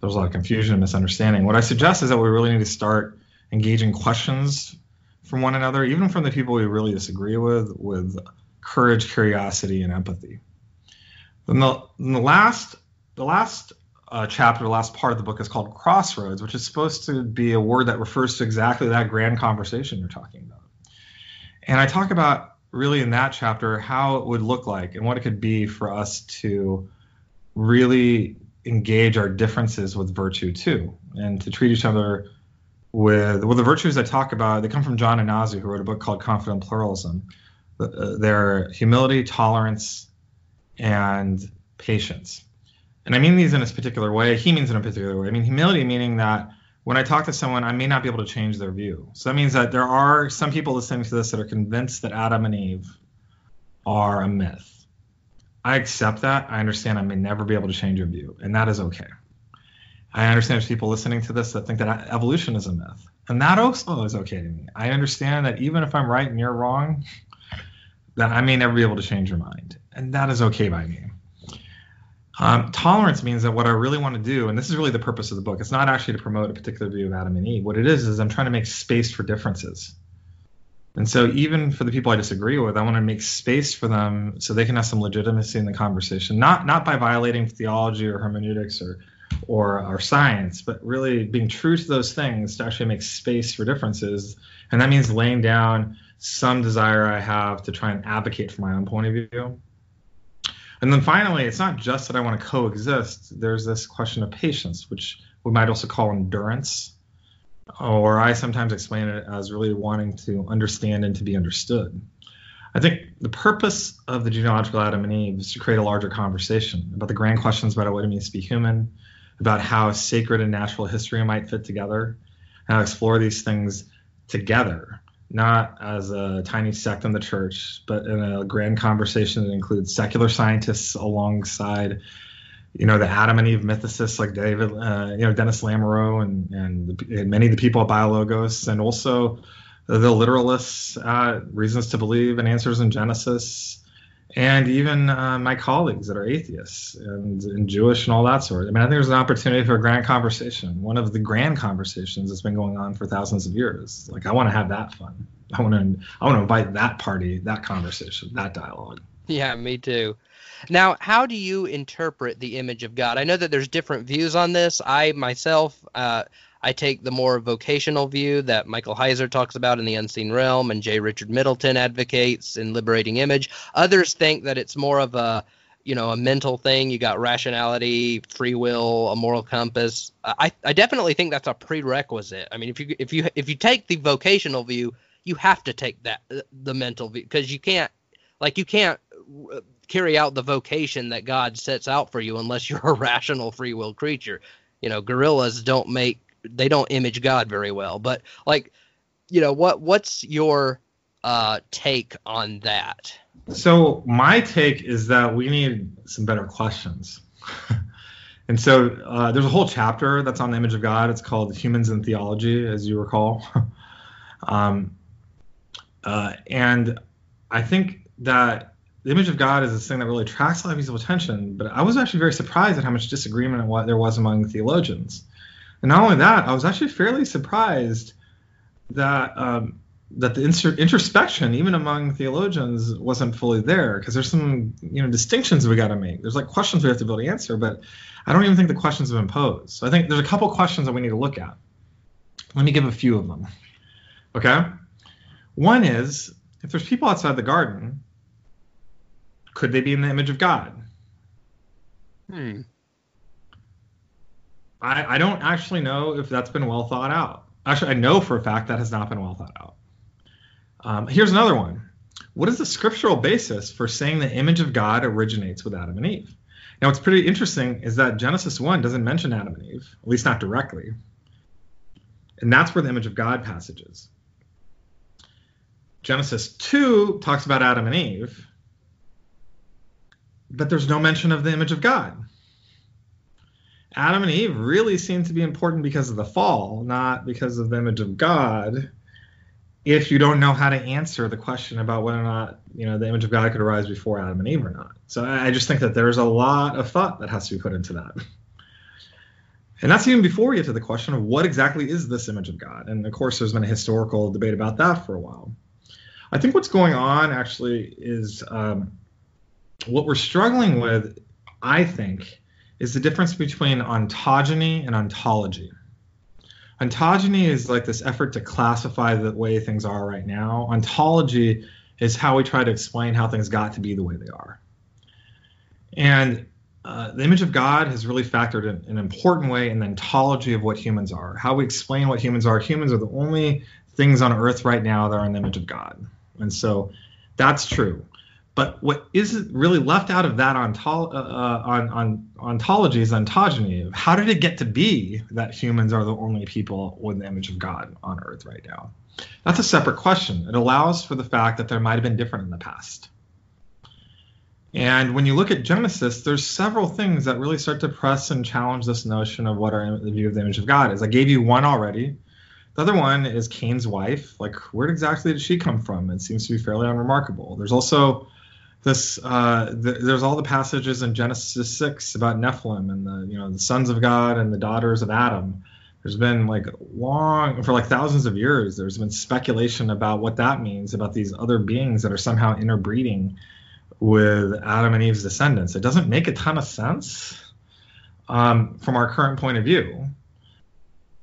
there's a lot of confusion and misunderstanding. What I suggest is that we really need to start engaging questions from one another, even from the people we really disagree with, with courage, curiosity, and empathy. Then the, the last, the last uh, chapter, the last part of the book is called Crossroads, which is supposed to be a word that refers to exactly that grand conversation you're talking about. And I talk about really in that chapter how it would look like and what it could be for us to really engage our differences with virtue too and to treat each other with well the virtues i talk about they come from john inazu who wrote a book called confident pluralism. Uh, they're humility tolerance and patience. And i mean these in a particular way. He means in a particular way. I mean humility meaning that when I talk to someone, I may not be able to change their view. So that means that there are some people listening to this that are convinced that Adam and Eve are a myth. I accept that. I understand I may never be able to change your view, and that is okay. I understand there's people listening to this that think that evolution is a myth, and that also is okay to me. I understand that even if I'm right and you're wrong, that I may never be able to change your mind, and that is okay by me. Um, tolerance means that what I really want to do, and this is really the purpose of the book, it's not actually to promote a particular view of Adam and Eve. What it is is I'm trying to make space for differences. And so even for the people I disagree with, I want to make space for them so they can have some legitimacy in the conversation, not not by violating theology or hermeneutics or or our science, but really being true to those things to actually make space for differences. And that means laying down some desire I have to try and advocate for my own point of view and then finally, it's not just that I want to coexist. There's this question of patience, which we might also call endurance. or I sometimes explain it as really wanting to understand and to be understood. I think the purpose of the genealogical Adam and Eve is to create a larger conversation about the grand questions about what it means to be human, about how sacred and natural history might fit together, and how to explore these things together, not as a tiny sect in the church, but in a grand conversation that includes secular scientists alongside you know, the Adam and Eve mythicists like David, uh, you know, Dennis Lamoureux and, and, and, many of the people at Biologos, and also the, the literalists, uh, reasons to believe and answers in Genesis, and even uh, my colleagues that are atheists and, and, Jewish and all that sort. I mean, I think there's an opportunity for a grand conversation, one of the grand conversations that's been going on for thousands of years. Like, I want to have that fun. I want to, I want to invite that party, that conversation, that dialogue. Yeah, me too. Now, how do you interpret the image of God? I know that there's different views on this. I myself, uh, I take the more vocational view that Michael Heiser talks about in The Unseen Realm and J. Richard Middleton advocates in Liberating Image. Others think that it's more of a you know a mental thing you got rationality free will a moral compass i i definitely think that's a prerequisite i mean if you if you if you take the vocational view you have to take that uh, the mental view because you can't like you can't uh, carry out the vocation that God sets out for you unless you're a rational free will creature. You know, gorillas don't make they don't image God very well. But like, you know, what what's your uh, take on that? So my take is that we need some better questions. and so uh, there's a whole chapter that's on the image of God. It's called Humans and Theology, as you recall. um, uh, and I think that the image of God is this thing that really attracts a lot of people's attention. But I was actually very surprised at how much disagreement there was among theologians. And not only that, I was actually fairly surprised that um, that the introspection, even among theologians, wasn't fully there because there's some you know distinctions we got to make. There's like questions we have to be able to answer, but I don't even think the questions have been posed. So I think there's a couple questions that we need to look at. Let me give a few of them. Okay. One is if there's people outside the garden could they be in the image of God? Hmm. I, I don't actually know if that's been well thought out. Actually, I know for a fact that has not been well thought out. Um, here's another one. What is the scriptural basis for saying the image of God originates with Adam and Eve? Now, what's pretty interesting is that Genesis 1 doesn't mention Adam and Eve, at least not directly. And that's where the image of God passage is. Genesis 2 talks about Adam and Eve, but there's no mention of the image of God. Adam and Eve really seem to be important because of the fall, not because of the image of God. If you don't know how to answer the question about whether or not you know the image of God could arise before Adam and Eve or not, so I just think that there's a lot of thought that has to be put into that. And that's even before we get to the question of what exactly is this image of God. And of course, there's been a historical debate about that for a while. I think what's going on actually is um, what we're struggling with, I think, is the difference between ontogeny and ontology. Ontogeny is like this effort to classify the way things are right now. Ontology is how we try to explain how things got to be the way they are. And uh, the image of God has really factored in an important way in the ontology of what humans are. How we explain what humans are. Humans are the only things on earth right now that are in the image of God. And so that's true. But what is really left out of that uh, uh, on, on, ontology is ontogeny. How did it get to be that humans are the only people with the image of God on earth right now? That's a separate question. It allows for the fact that there might have been different in the past. And when you look at Genesis, there's several things that really start to press and challenge this notion of what our the view of the image of God is. I gave you one already. The other one is Cain's wife. Like, where exactly did she come from? It seems to be fairly unremarkable. There's also this uh, there's all the passages in Genesis six about Nephilim and the you know the sons of God and the daughters of Adam. There's been like long for like thousands of years. There's been speculation about what that means about these other beings that are somehow interbreeding with Adam and Eve's descendants. It doesn't make a ton of sense um, from our current point of view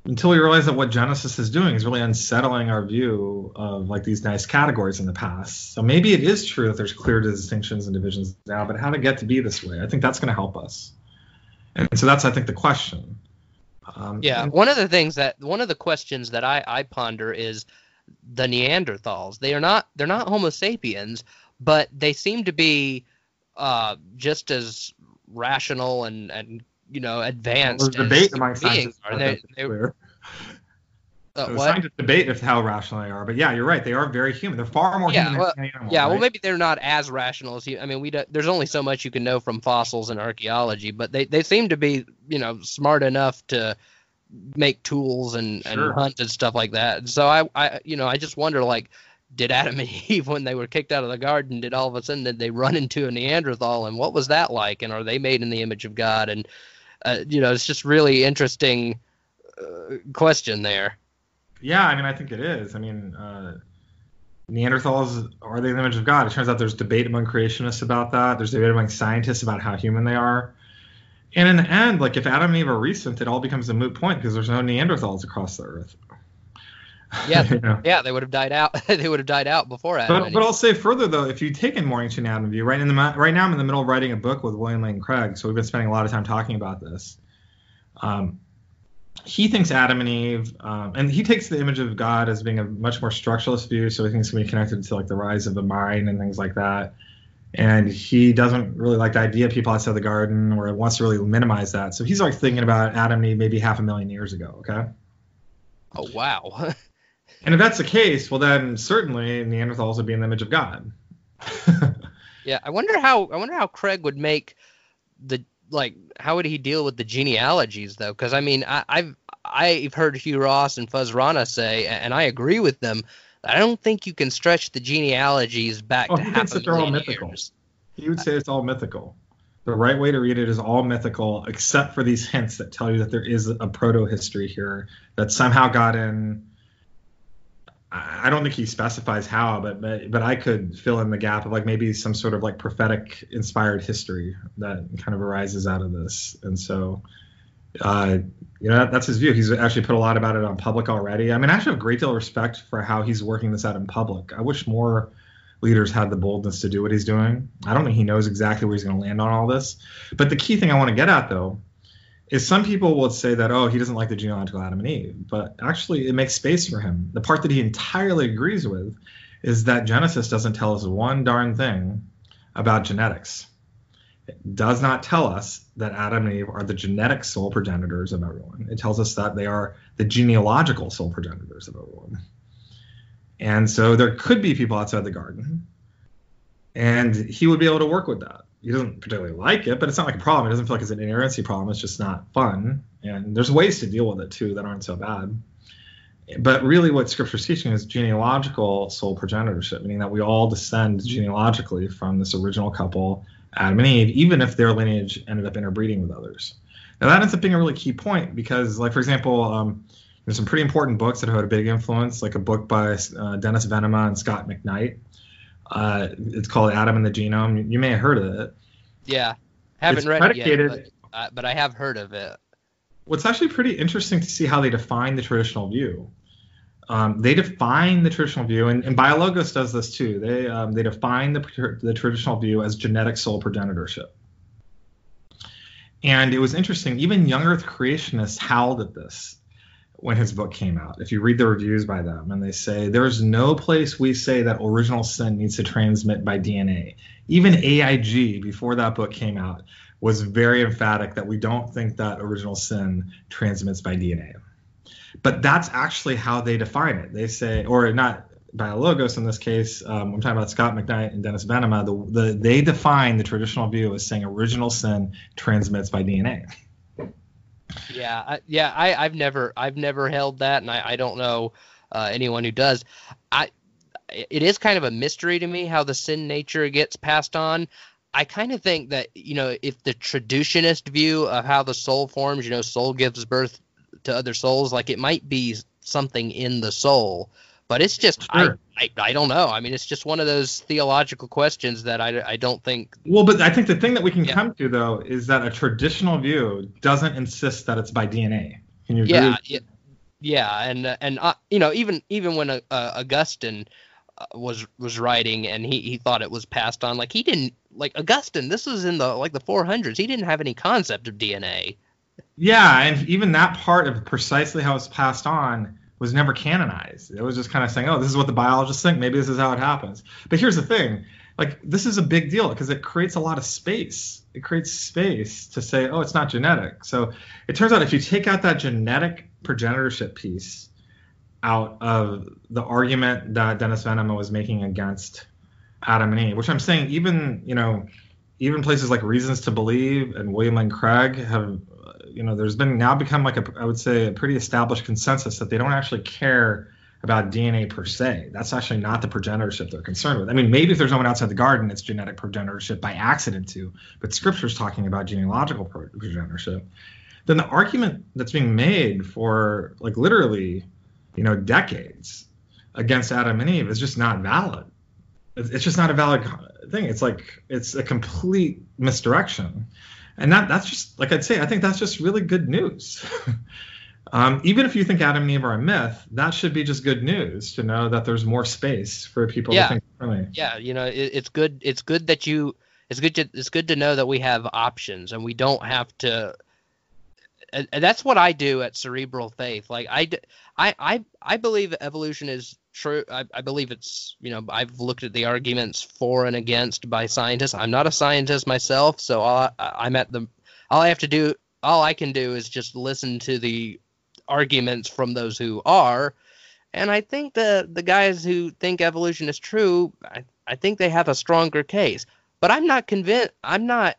until we realize that what Genesis is doing is really unsettling our view of like these nice categories in the past. So maybe it is true that there's clear distinctions and divisions now, but how to get to be this way? I think that's going to help us. And so that's I think the question. Um, Yeah, and- one of the things that one of the questions that I, I ponder is the Neanderthals. They are not they're not Homo sapiens, but they seem to be uh, just as rational and and you know advanced. There's debate among scientists. Are they? they uh, The what? Scientists debate if how rational they are, but yeah, you're right. They are very human. They're far more Yeah, human well- than animal. Yeah, well, maybe they're not as rational as you. I mean, we don't, there's only so much you can know from fossils and archaeology, but they, they seem to be, you know, smart enough to make tools and, Sure. and hunt and stuff like that. And so I, I, you know, I just wonder, like, did Adam and Eve, when they were kicked out of the garden, did all of a sudden did they run into a Neanderthal, and what was that like? And are they made in the image of God? And uh, you know, it's just really interesting uh, question there. Yeah, I mean, I think it is. I mean, uh, Neanderthals are they the image of God? It turns out there's debate among creationists about that. There's debate among scientists about how human they are. And in the end, like if Adam and Eve are recent, it all becomes a moot point because there's no Neanderthals across the earth. Yeah, You know? Yeah, they would have died out. they would have died out before Adam. But, but I'll say further though, if you take in ancient Adam view, right in the right now I'm in the middle of writing a book with William Lane Craig, so we've been spending a lot of time talking about this. Um, he thinks Adam and Eve, um, and he takes the image of God as being a much more structuralist view, so he thinks it's going to be connected to like the rise of the mind and things like that. And he doesn't really like the idea of people outside the garden, or wants to really minimize that. So he's like thinking about Adam and Eve maybe half a million years ago. Okay. oh wow. And if that's the case, well then certainly Neanderthals would be in the image of God. Yeah, I wonder how I wonder how Craig would make the like how would he deal with the genealogies though? Because I mean, I, I've I've heard Hugh Ross and Fuzz Rana say, and I agree with them. I don't think you can stretch the genealogies back Oh, to half a they're all million mythical. years. He would say it's all mythical. The right way to read it is all mythical, except for these hints that tell you that there is a proto history here that somehow got in. I don't think he specifies how, but, but but I could fill in the gap of like maybe some sort of like prophetic inspired history that kind of arises out of this, and so. Uh, you know that, that's his view. He's actually put a lot about it on public already. I mean, I actually have a great deal of respect for how he's working this out in public. I wish more leaders had the boldness to do what he's doing. I don't think he knows exactly where he's going to land on all this. But the key thing I want to get at, though, is some people will say that, oh, he doesn't like the genealogical Adam and Eve. But actually, it makes space for him. The part that he entirely agrees with is that Genesis doesn't tell us one darn thing about genetics. It does not tell us that Adam and Eve are the genetic sole progenitors of everyone. It tells us that they are the genealogical sole progenitors of everyone. And so there could be people outside the garden, and he would be able to work with that. He doesn't particularly like it, but it's not like a problem. It doesn't feel like it's an inerrancy problem. It's just not fun. And there's ways to deal with it too that aren't so bad. But really, what Scripture's teaching is genealogical sole progenitorship, meaning that we all descend genealogically from this original couple, Adam and Eve, even if their lineage ended up interbreeding with others. Now that ends up being a really key point because, like for example, um, there's some pretty important books that have had a big influence, like a book by uh, Dennis Venema and Scot McKnight. Uh, it's called Adam and the Genome. You may have heard of it. Yeah, haven't It's read predicated- it yet, but, uh, but I have heard of it. What's actually pretty interesting to see how they define the traditional view. Um, they define the traditional view, and, and Biologos does this too. They um, they define the the traditional view as genetic sole progenitorship. And it was interesting. Even young Earth creationists howled at this when his book came out. If you read the reviews by them, and they say there's no place we say that original sin needs to transmit by DNA. Even AIG before that book came out was very emphatic that we don't think that original sin transmits by DNA. But that's actually how they define it. They say, or not Biologos in this case. Um, I'm talking about Scot McKnight and Dennis Venema. The, the, they define the traditional view as saying original sin transmits by DNA. Yeah, I, yeah, I, I've never, I've never held that, and I, I don't know uh, anyone who does. I, it is kind of a mystery to me how the sin nature gets passed on. I kind of think that you know, if the traducianist view of how the soul forms, you know, soul gives birth to other souls, like it might be something in the soul, but it's just, Sure. I, I, I don't know. I mean, it's just one of those theological questions that I, I don't think. Well, but I think the thing that we can Yeah. come to though is that a traditional view doesn't insist that it's by DNA. Can you agree? yeah, yeah, yeah, and uh, and uh, you know even even when uh, uh, Augustine uh, was was writing and he he thought it was passed on, like he didn't like Augustine. This was in the like the 400s. He didn't have any concept of DNA. Yeah, and even that part of precisely how it's passed on was never canonized. It was just kind of saying, "Oh, this is what the biologists think. Maybe this is how it happens." But here's the thing: like this is a big deal because it creates a lot of space. It creates space to say, "Oh, it's not genetic." So it turns out if you take out that genetic progenitorship piece out of the argument that Dennis Venema was making against Adam and Eve, which I'm saying even you know even places like Reasons to Believe and William Lane Craig have you know there's been now become like a I would say a pretty established consensus that they don't actually care about DNA per se. That's actually not the progenitorship they're concerned with. I mean, maybe if there's someone outside the garden, it's genetic progenitorship by accident too. But Scripture's talking about genealogical progenitorship. Then the argument that's being made for like literally, you know, decades against Adam and Eve is just not valid. It's just not a valid thing. It's like it's a complete misdirection, and that that's just like I'd say. I think that's just really good news. um, even if you think Adam and Eve are a myth, that should be just good news to know that there's more space for people yeah. to think differently. Yeah, you know, it, it's good. It's good that you. It's good. To, it's good to know that we have options and we don't have to. And that's what I do at Cerebral Faith. Like I, I, I, I believe evolution is true. I, I, believe it's you know I've looked at the arguments for and against by scientists. I'm not a scientist myself, so I, am at the all I have to do all I can do is just listen to the arguments from those who are. And I think the the guys who think evolution is true, I, I think they have a stronger case. But I'm not convinced. I'm not.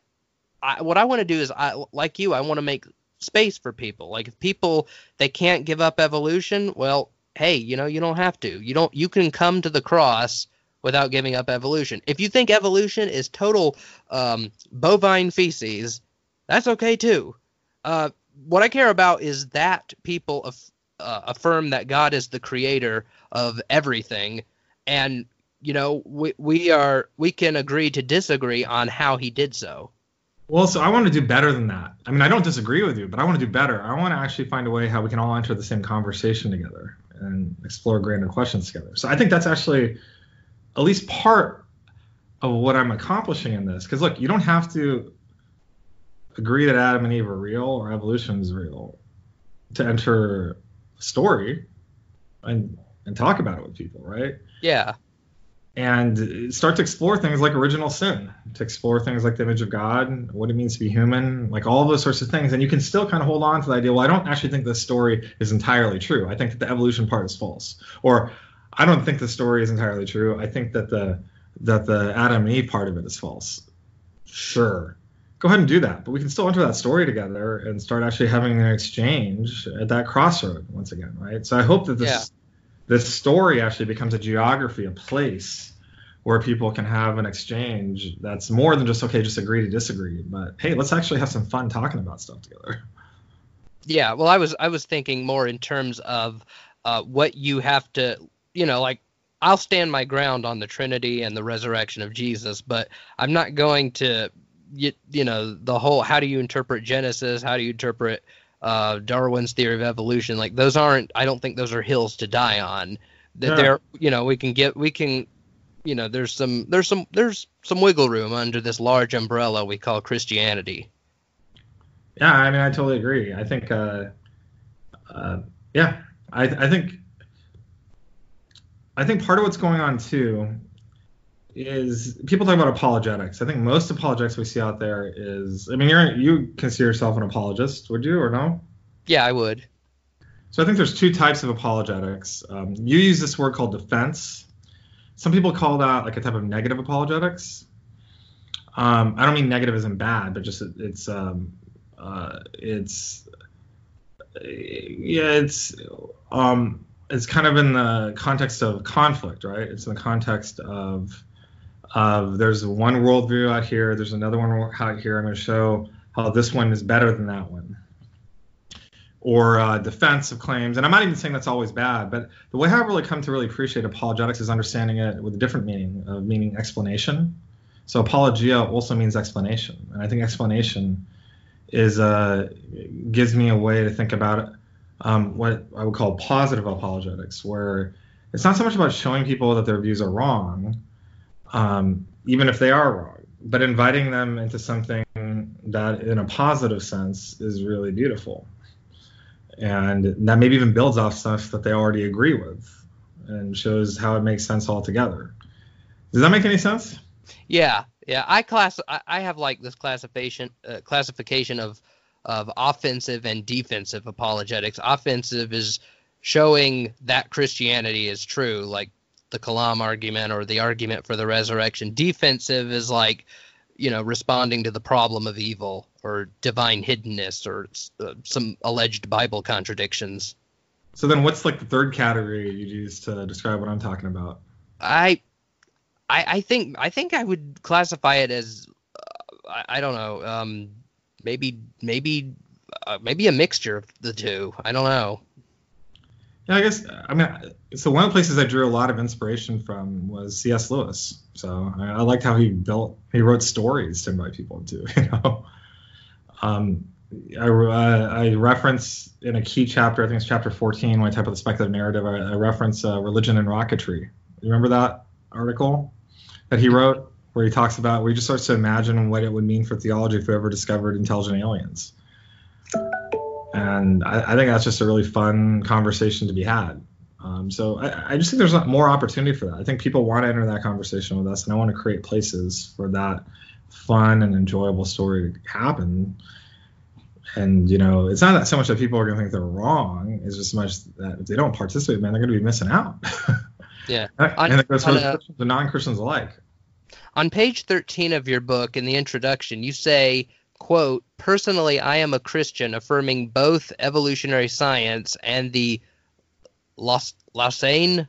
I, what I want to do is, I like you. I want to make space for people. Like if people they can't give up evolution, well, hey, you know, you don't have to. You don't. You can come to the cross without giving up evolution. If you think evolution is total um, bovine feces, that's okay too. Uh, what I care about is that people af- uh, affirm that God is the creator of everything, and you know we we are we can agree to disagree on how he did so. Well, so I want to do better than that. I mean, I don't disagree with you, but I want to do better. I want to actually find a way how we can all enter the same conversation together and explore grander questions together. So I think that's actually at least part of what I'm accomplishing in this. Because look, you don't have to agree that Adam and Eve are real or evolution is real to enter a story and and talk about it with people, right? Yeah. And start to explore things like original sin, to explore things like the image of God, what it means to be human, like all those sorts of things. And you can still kind of hold on to the idea, well, I don't actually think this story is entirely true. I think that the evolution part is false. Or I don't think the story is entirely true. I think that the that the Adam and Eve part of it is false. Sure go ahead and do that. But we can still enter that story together and start actually having an exchange at that crossroad once again, right? So I hope that this yeah. This story actually becomes a geography, a place where people can have an exchange that's more than just okay, just agree to disagree, but hey, let's actually have some fun talking about stuff together. Yeah, well, I was I was thinking more in terms of uh, what you have to, you know, like I'll stand my ground on the Trinity and the resurrection of Jesus, but I'm not going to you, you know the whole how do you interpret Genesis? How do you interpret uh, Darwin's theory of evolution? Like those aren't. I don't think those are hills to die on. That yeah. they're you know we can get we can you know there's some there's some there's some wiggle room under this large umbrella we call Christianity. Yeah, I mean I totally agree. I think uh, uh, yeah, I I think I think part of what's going on too is people talk about apologetics. I think most apologetics we see out there is, I mean, you're you consider yourself an apologist, would you or no? Yeah, I would. So I think there's two types of apologetics. Um, you use this word called defense. Some people call that like a type of negative apologetics. Um, I don't mean negative isn't bad, but just it's um, uh, it's yeah, it's um, it's kind of in the context of conflict, right? It's in the context of of there's one worldview out here, there's another one out here. I'm going to show how this one is better than that one. Or uh, defense of claims, and I'm not even saying that's always bad, but the way I've really come to really appreciate apologetics is understanding it with a different meaning of meaning explanation. So apologia also means explanation, and I think explanation is uh, gives me a way to think about um, what I would call positive apologetics, where it's not so much about showing people that their views are wrong, um, even if they are wrong, but inviting them into something that in a positive sense is really beautiful. And that maybe even builds off stuff that they already agree with and shows how it makes sense altogether. Does that make any sense? Yeah yeah. I class i, have like this classification uh, classification of of offensive and defensive apologetics. Offensive is showing that christianity is true like the kalam argument or the argument for the resurrection defensive is like you know, responding to the problem of evil or divine hiddenness or uh, some alleged Bible contradictions. So then, what's like the third category you'd use to describe what I'm talking about? I, I, I think I think I would classify it as, uh, I, I, don't know, um, maybe maybe uh, maybe a mixture of the two. I don't know. Yeah, I guess I mean so one of the places I drew a lot of inspiration from was C.S. Lewis. So I, I liked how he built he wrote stories to invite people into. You know, um, I, uh, I reference in a key chapter, I think it's chapter 14, when I type of the speculative narrative, I, I reference uh, religion and rocketry. You remember that article that he wrote where he talks about where he just starts to imagine what it would mean for theology if we ever discovered intelligent aliens and I, I, think that's just a really fun conversation to be had. Um, so I, I, just think there's more opportunity for that. I think people want to enter that conversation with us, and I want to create places for that fun and enjoyable story to happen. And you know, it's not that so much that people are going to think they're wrong; it's just much that if they don't participate, man, they're going to be missing out. yeah, and it goes for and non-Christians alike. On page 13 of your book, in the introduction, you say quote, personally, I am a Christian affirming both evolutionary science and the Lausanne,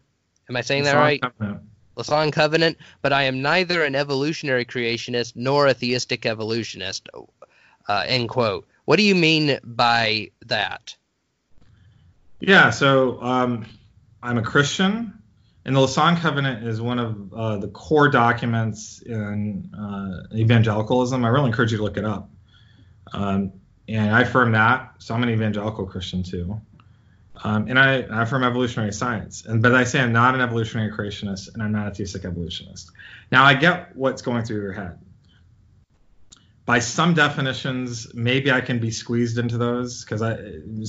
am I saying that right? Covenant. Lausanne Covenant, but I am neither an evolutionary creationist nor a theistic evolutionist, uh, end quote. What do you mean by that? Yeah, so um, I'm a Christian, and the Lausanne Covenant is one of uh, the core documents in uh, evangelicalism. I really encourage you to look it up. Um, and I affirm that. So I'm an evangelical Christian too. Um, and I, I, affirm evolutionary science. And but I say I'm not an evolutionary creationist and I'm not a theistic evolutionist. Now I get what's going through your head. By some definitions, maybe I can be squeezed into those because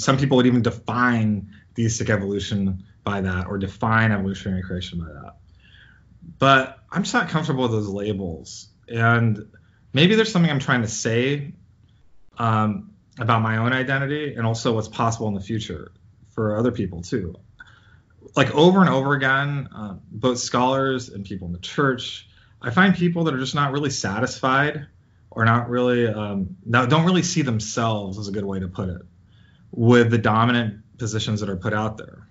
some people would even define theistic evolution by that or define evolutionary creation by that. But I'm just not comfortable with those labels. And maybe there's something I'm trying to say um, about my own identity and also what's possible in the future for other people too. Like over and over again, uh, both scholars and people in the church, I find people that are just not really satisfied or not really, um, don't really see themselves, is a good way to put it, with the dominant positions that are put out there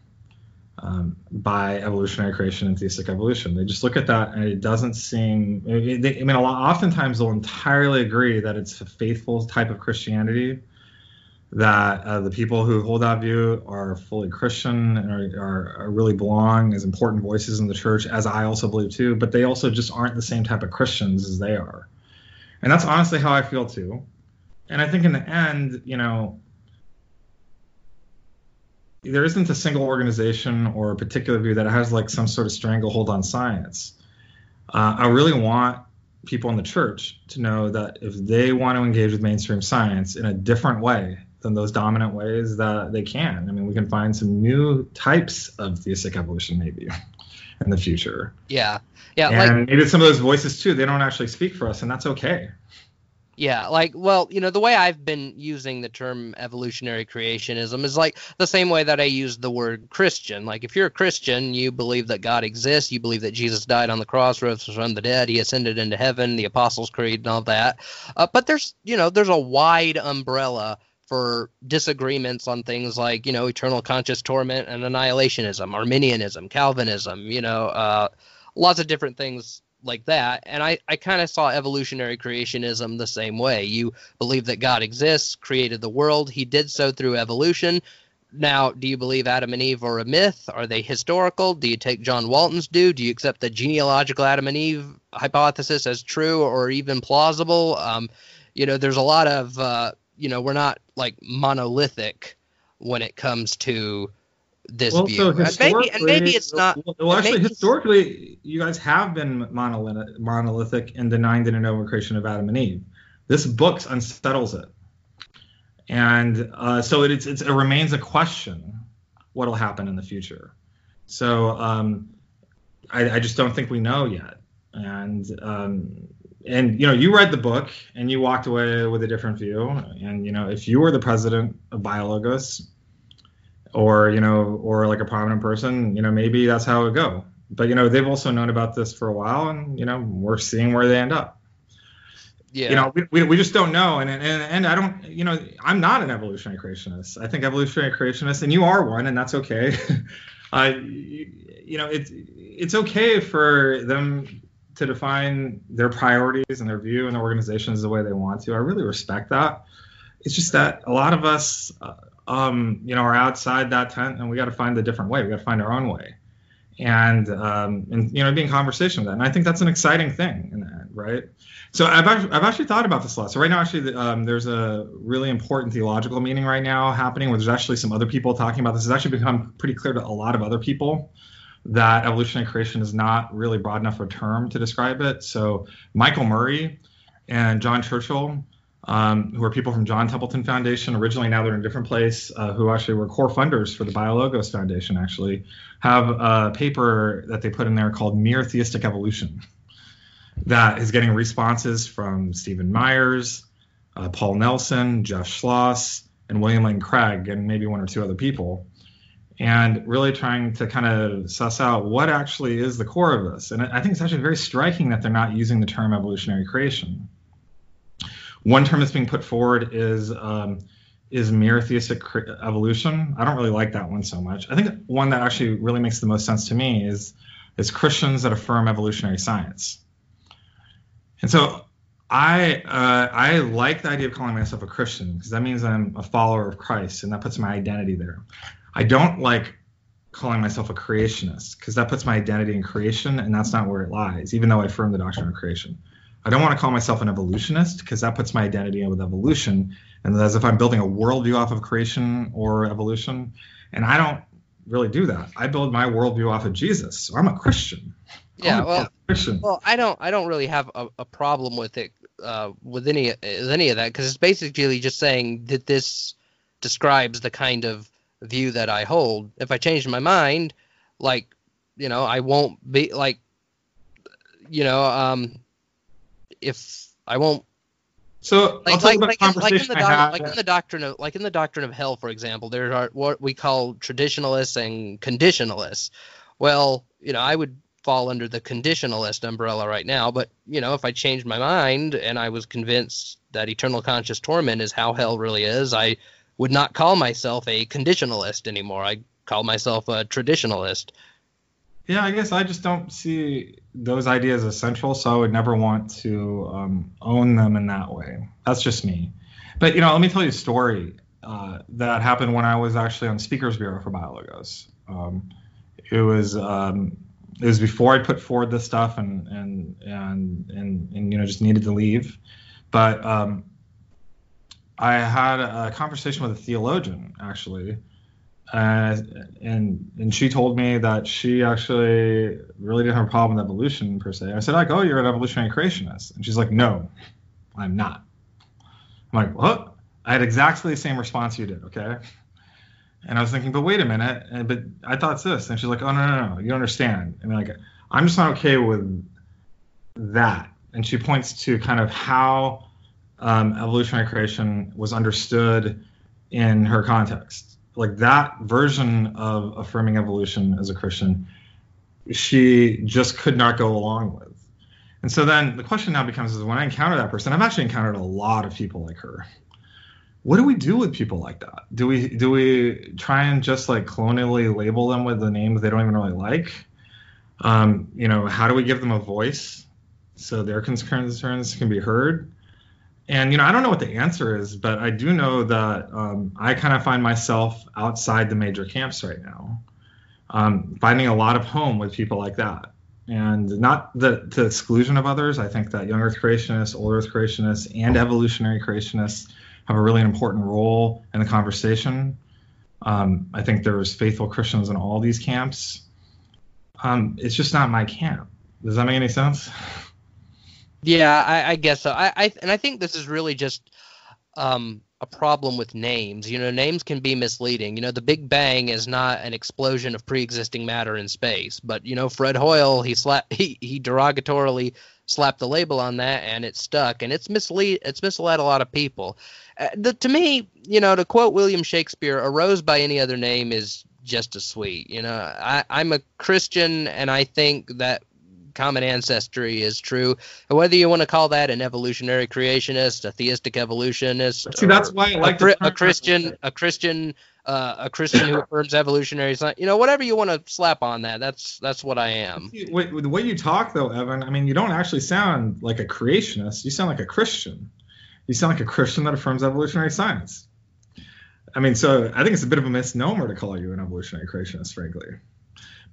um, by evolutionary creation and theistic evolution. They just look at that and it doesn't seem. They, I mean, a lot. Oftentimes they'll entirely agree that it's a faithful type of Christianity. That uh, the people who hold that view are fully Christian and are, are, are, really belong as important voices in the church, as I also believe too. But they also just aren't the same type of Christians as they are, and that's honestly how I feel too. And I think in the end, you know, there isn't a single organization or a particular view that has like some sort of stranglehold on science. Uh, I really want people in the church to know that if they want to engage with mainstream science in a different way than those dominant ways, that they can. I mean, we can find some new types of theistic evolution maybe in the future. Yeah, yeah, and like, maybe some of those voices too. They don't actually speak for us, and that's okay. Yeah, like, well, you know, the way I've been using the term evolutionary creationism is like the same way that I use the word Christian. Like, if you're a Christian, you believe that God exists, you believe that Jesus died on the cross, rose from the dead, he ascended into heaven, the Apostles' Creed, and all that. Uh, but there's, you know, there's a wide umbrella for disagreements on things like, you know, eternal conscious torment and annihilationism, Arminianism, Calvinism, you know, uh, lots of different things like that. And I, I kind of saw evolutionary creationism the same way. You believe that God exists, created the world. He did so through evolution. Now, do you believe Adam and Eve are a myth? Are they historical? Do you take John Walton's do? Do you accept the genealogical Adam and Eve hypothesis as true or even plausible? Um, you know, there's a lot of, uh, you know, we're not like monolithic when it comes to this well, view. So and maybe, and maybe it's not. Well, actually, historically, you guys have been monolithic, monolithic in denying de novo creation of Adam and Eve. This book unsettles it, and uh, so it, it's, it remains a question what will happen in the future. So um, I, I, just don't think we know yet, and um, and you know you read the book and you walked away with a different view, and you know if you were the president of Biologos, or you know or like a prominent person, you know maybe that's how it would go. But you know they've also known about this for a while, and you know we're seeing where they end up yeah. you know, we, we, we just don't know. And, and, and I don't, you know, I'm not an evolutionary creationist. I think evolutionary creationists, and you are one, and that's okay. uh, you, you know, it's, it's okay for them to define their priorities and their view and their organizations the way they want to. I really respect that. It's just that a lot of us, uh, um, you know, are outside that tent, and we got to find a different way. We got to find our own way, and um, and you know, be in conversation with that. And I think that's an exciting thing in that, right? So I've actually, I've actually thought about this a lot. So right now, actually, um, there's a really important theological meeting right now happening where there's actually some other people talking about this. It's actually become pretty clear to a lot of other people that evolutionary creation is not really broad enough a term to describe it. So Michael Murray and John Churchill, um, who are people from John Templeton Foundation, originally now they're in a different place, uh, who actually were core funders for the Biologos Foundation, actually have a paper that they put in there called Mere Theistic Evolution that is getting responses from Stephen Myers, uh, Paul Nelson, Jeff Schloss, and William Lane Craig, and maybe one or two other people, and really trying to kind of suss out what actually is the core of this. And I think it's actually very striking that they're not using the term evolutionary creation. One term that's being put forward is um, is mere theistic evolution. I don't really like that one so much. I think one that actually really makes the most sense to me is is Christians that affirm evolutionary science. And so I uh, I like the idea of calling myself a Christian because that means I'm a follower of Christ and that puts my identity there. I don't like calling myself a creationist because that puts my identity in creation and that's not where it lies, even though I affirm the doctrine of creation. I don't want to call myself an evolutionist because that puts my identity in with evolution and as if I'm building a worldview off of creation or evolution. And I don't really do that. I build my worldview off of Jesus. So I'm a Christian. Yeah, well, well, I don't, I don't really have a, a problem with it, uh, with any, with any of that, because it's basically just saying that this describes the kind of view that I hold. If I change my mind, like, you know, I won't be like, you know, um, if I won't. So like, like, like, in, like, in the doc, like in the doctrine of like in the doctrine of hell, for example, there are what we call traditionalists and conditionalists. Well, you know, I would fall under the conditionalist umbrella right now. But you know, if I changed my mind and I was convinced that eternal conscious torment is how hell really is, I would not call myself a conditionalist anymore. I call myself a traditionalist. Yeah, I guess I just don't see those ideas as central, so I would never want to um, own them in that way. That's just me. But you know, let me tell you a story uh, that happened when I was actually on Speakers Bureau for Biologos. Um, it was um, it was before I put forward this stuff and and and and, and you know just needed to leave, but um, I had a conversation with a theologian actually, uh, and and she told me that she actually really didn't have a problem with evolution per se. I said like, oh, you're an evolutionary creationist, and she's like, no, I'm not. I'm like, what? I had exactly the same response you did. Okay. And I was thinking, but wait a minute, and, but I thought this. And she's like, oh, no, no, no, you don't understand. And like, I'm just not okay with that. And she points to kind of how um, evolutionary creation was understood in her context. Like that version of affirming evolution as a Christian, she just could not go along with. And so then the question now becomes is when I encounter that person, I've actually encountered a lot of people like her what do we do with people like that? Do we do we try and just like colonially label them with the names they don't even really like? Um, you know, how do we give them a voice so their concerns can be heard? And you know, I don't know what the answer is, but I do know that um, I kind of find myself outside the major camps right now, um, finding a lot of home with people like that and not the to exclusion of others. I think that young Earth creationists, old Earth creationists, and evolutionary creationists have a really important role in the conversation. Um, I think there's faithful Christians in all these camps. Um, it's just not my camp. Does that make any sense? Yeah, I, I guess so. I, I and I think this is really just um, a problem with names. You know, names can be misleading. You know, the Big Bang is not an explosion of pre-existing matter in space, but you know, Fred Hoyle he slapped he he derogatorily slapped the label on that, and it stuck, and it's mislead it's misled a lot of people. Uh, the, to me, you know, to quote William Shakespeare, "A rose by any other name is just as sweet." You know, I, I'm a Christian, and I think that common ancestry is true. Whether you want to call that an evolutionary creationist, a theistic evolutionist, See, that's why I like a, a Christian, a Christian, uh, a Christian who affirms evolutionary science. You know, whatever you want to slap on that, that's that's what I am. Wait, the way you talk, though, Evan, I mean, you don't actually sound like a creationist. You sound like a Christian. You sound like a Christian that affirms evolutionary science. I mean, so I think it's a bit of a misnomer to call you an evolutionary creationist, frankly.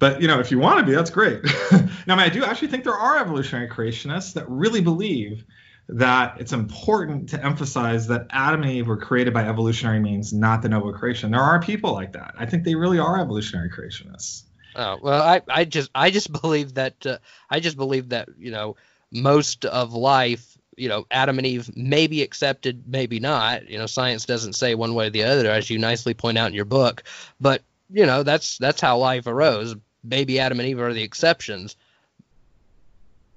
But you know, if you want to be, that's great. now, I, mean, I do actually think there are evolutionary creationists that really believe that it's important to emphasize that Adam and Eve were created by evolutionary means, not de novo creation. There are people like that. I think they really are evolutionary creationists. Oh well, I, I just I just believe that uh, I just believe that you know most of life you know Adam and Eve may be accepted, maybe not. You know, science doesn't say one way or the other, as you nicely point out in your book. But you know that's that's how life arose. Baby Adam and Eve are the exceptions.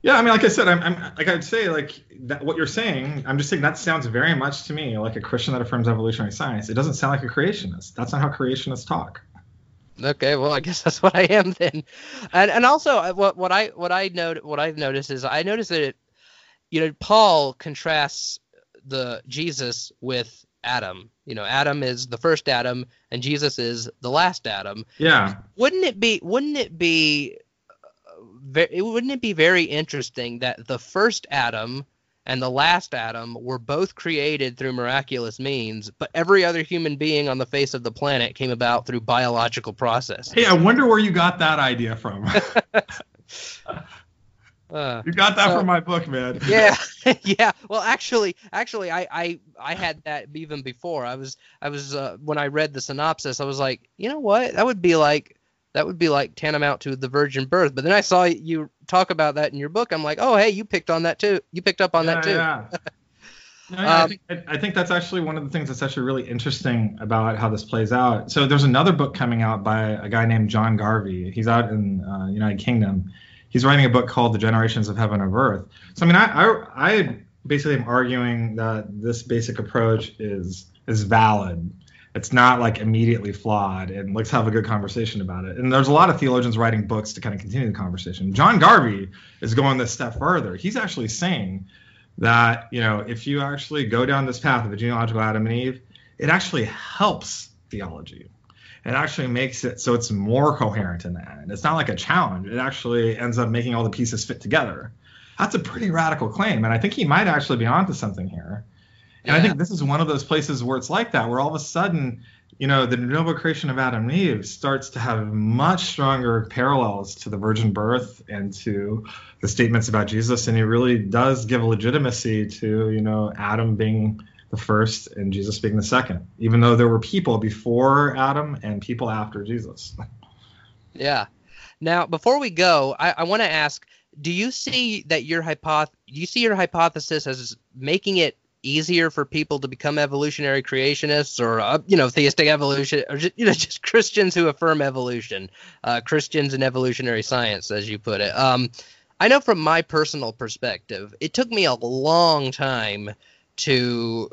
Yeah, I mean, like I said, I'm, I'm like I'd say like that. What you're saying, I'm just saying that sounds very much to me like a Christian that affirms evolutionary science. It doesn't sound like a creationist. That's not how creationists talk. Okay, well, I guess that's what I am then. And and also uh, what what I what I note what I've noticed is I noticed that it, you know Paul contrasts the Jesus with Adam. You know, Adam is the first Adam, and Jesus is the last Adam. Yeah. Wouldn't it be? Wouldn't it be? Uh, very, wouldn't it be very interesting that the first Adam and the last Adam were both created through miraculous means, but every other human being on the face of the planet came about through biological process. Hey, I wonder where you got that idea from. Uh, you got that so- from my book, man. yeah yeah well actually actually I, I i had that even before i was i was uh, when i read the synopsis i was like you know what that would be like that would be like tantamount to the virgin birth but then i saw you talk about that in your book i'm like oh hey you picked on that too you picked up on that too Yeah. No, yeah, I, Um, think, I, I think that's actually one of the things that's actually really interesting about how this plays out. So there's another book coming out by a guy named Jon Garvey. He's out in uh, United Kingdom. He's writing a book called The Generations of Heaven and Earth. So I mean, I, I, I basically am arguing that this basic approach is is valid. It's not like immediately flawed, and let's have a good conversation about it. And there's a lot of theologians writing books to kind of continue the conversation. Jon Garvey is going this step further. He's actually saying that you know if you actually go down this path of a genealogical Adam and Eve, it actually helps theology. It actually makes it so it's more coherent in the end. It's not like a challenge. It actually ends up making all the pieces fit together. That's a pretty radical claim, and I think he might actually be onto something here. And I think this is one of those places where it's like that, where all of a sudden, you know, de novo creation of Adam and Eve starts to have much stronger parallels to the virgin birth and to the statements about Jesus, and he really does give legitimacy to, you know, Adam being the first and Jesus being the second, even though there were people before Adam and people after Jesus. yeah now before we go i, I want to ask do you see that your hypoth do you see your hypothesis as making it easier for people to become evolutionary creationists or uh, you know theistic evolution or just, you know just christians who affirm evolution uh, christians in evolutionary science as you put it um, i know from my personal perspective it took me a long time to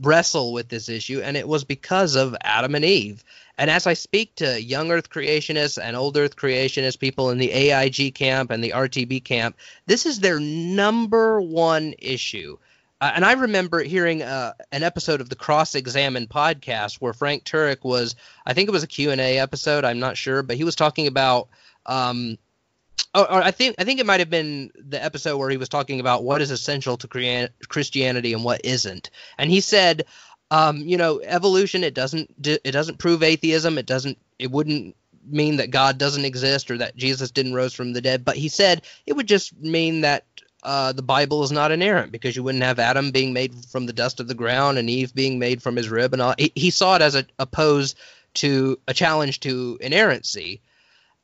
wrestle with this issue and it was because of adam and eve and as I speak to young Earth creationists and old Earth creationists, people in the AIG camp and the RTB camp, this is their number one issue. Uh, and I remember hearing uh, an episode of the Cross Examine podcast where Frank Turek was, I think it was a Q&A episode, I'm not sure, but he was talking about um, or, or I think I think it might have been the episode where he was talking about what is essential to Christian- Christianity and what isn't. And he said um, you know, evolution it doesn't it doesn't prove atheism. It doesn't it wouldn't mean that God doesn't exist or that Jesus didn't rose from the dead. But he said it would just mean that uh, the Bible is not inerrant because you wouldn't have Adam being made from the dust of the ground and Eve being made from his rib and all. He, he saw it as a opposed to a challenge to inerrancy.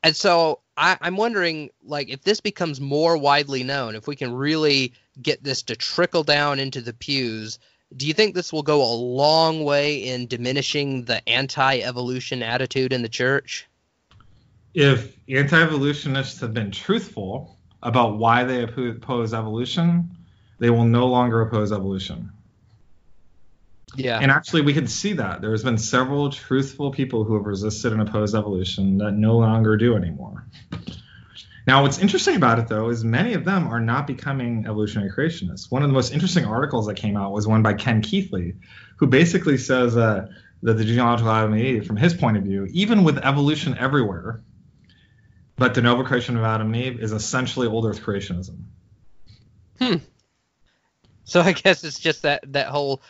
And so I, I'm wondering, like, if this becomes more widely known, if we can really get this to trickle down into the pews, do you think this will go a long way in diminishing the anti-evolution attitude in the church? If anti-evolutionists have been truthful about why they oppose evolution, they will no longer oppose evolution. Yeah. And actually, we can see that. There's been several truthful people who have resisted and opposed evolution that no longer do anymore. Now, what's interesting about it, though, is many of them are not becoming evolutionary creationists. One of the most interesting articles that came out was one by Ken Keathley, who basically says uh, that the genealogical Adam and Eve, from his point of view, even with evolution everywhere, but de novo creation of Adam and Eve is essentially old Earth creationism. Hmm. So I guess it's just that that whole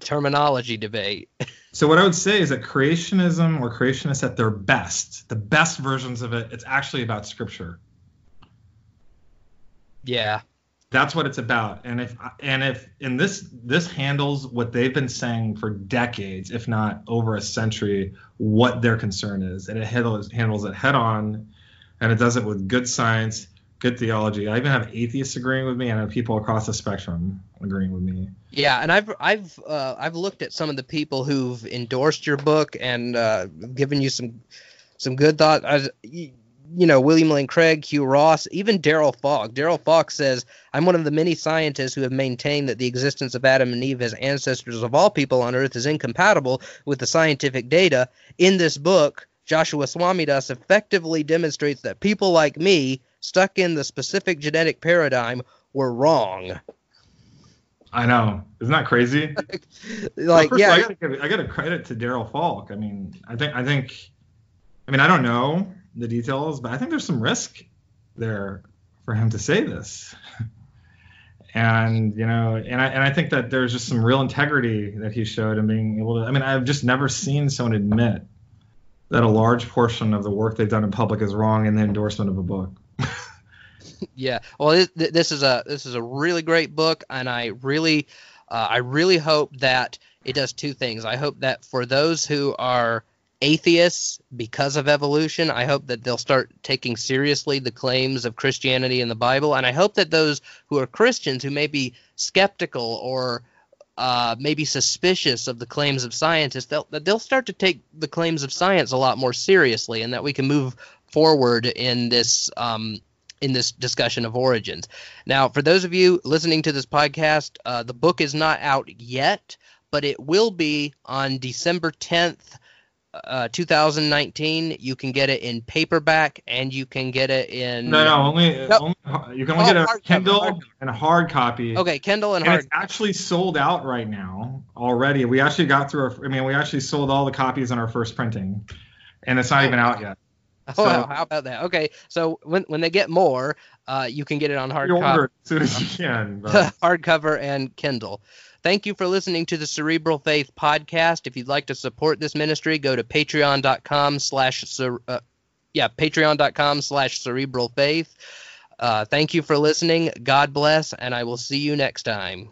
terminology debate. so what I would say is that creationism or creationists at their best, the best versions of it, it's actually about scripture. Yeah. That's what it's about. And if and if and this this handles what they've been saying for decades, if not over a century, what their concern is. And it handles handles it head on and it does it with good science good theology. I even have atheists agreeing with me, and I people across the spectrum agreeing with me. Yeah, and I've I've uh, I've looked at some of the people who've endorsed your book and uh, given you some some good thought. As you, you know, William Lane Craig, Hugh Ross, even Darrel Falk. Darrel Falk says, "I'm one of the many scientists who have maintained that the existence of Adam and Eve as ancestors of all people on Earth is incompatible with the scientific data. In this book." Joshua Swamidass effectively demonstrates that people like me stuck in the specific genetic paradigm were wrong. I know. Isn't that crazy? like, well, yeah. I gotta, I gotta credit to Darrel Falk. I mean, I think, I think, I mean, I don't know the details, but I think there's some risk there for him to say this. and you know, and I and I think that there's just some real integrity that he showed in being able to. I mean, I've just never seen someone admit that a large portion of the work they've done in public is wrong in the endorsement of a book. Yeah. Well, this, this, is a this is a really great book, and I really uh, I really hope that it does two things. I hope that for those who are atheists because of evolution, I hope that they'll start taking seriously the claims of Christianity in the Bible, and I hope that those who are Christians who may be skeptical or uh, maybe suspicious of the claims of scientists, they'll they'll start to take the claims of science a lot more seriously, and that we can move forward in this um, in this discussion of origins. Now, for those of you listening to this podcast, uh, the book is not out yet, but it will be on December 10th. Uh, 2019. You can get it in paperback and you can get it in. No, no, only, only you can only oh, get a Kindle cover, and a hard copy. Okay, Kindle and, and hard. It's actually sold out right now already. We actually got through. Our, I mean, we actually sold all the copies on our first printing, and it's not even out yet. Oh, so, how about that? Okay, so when when they get more, uh, you can get it on hardcover. as soon as you can. hardcover and Kindle. Thank you for listening to the Cerebral Faith podcast. If you'd like to support this ministry, go to patreon.com slash uh, yeah patreon.com slash cerebral faith. Uh, thank you for listening. God bless, and I will see you next time.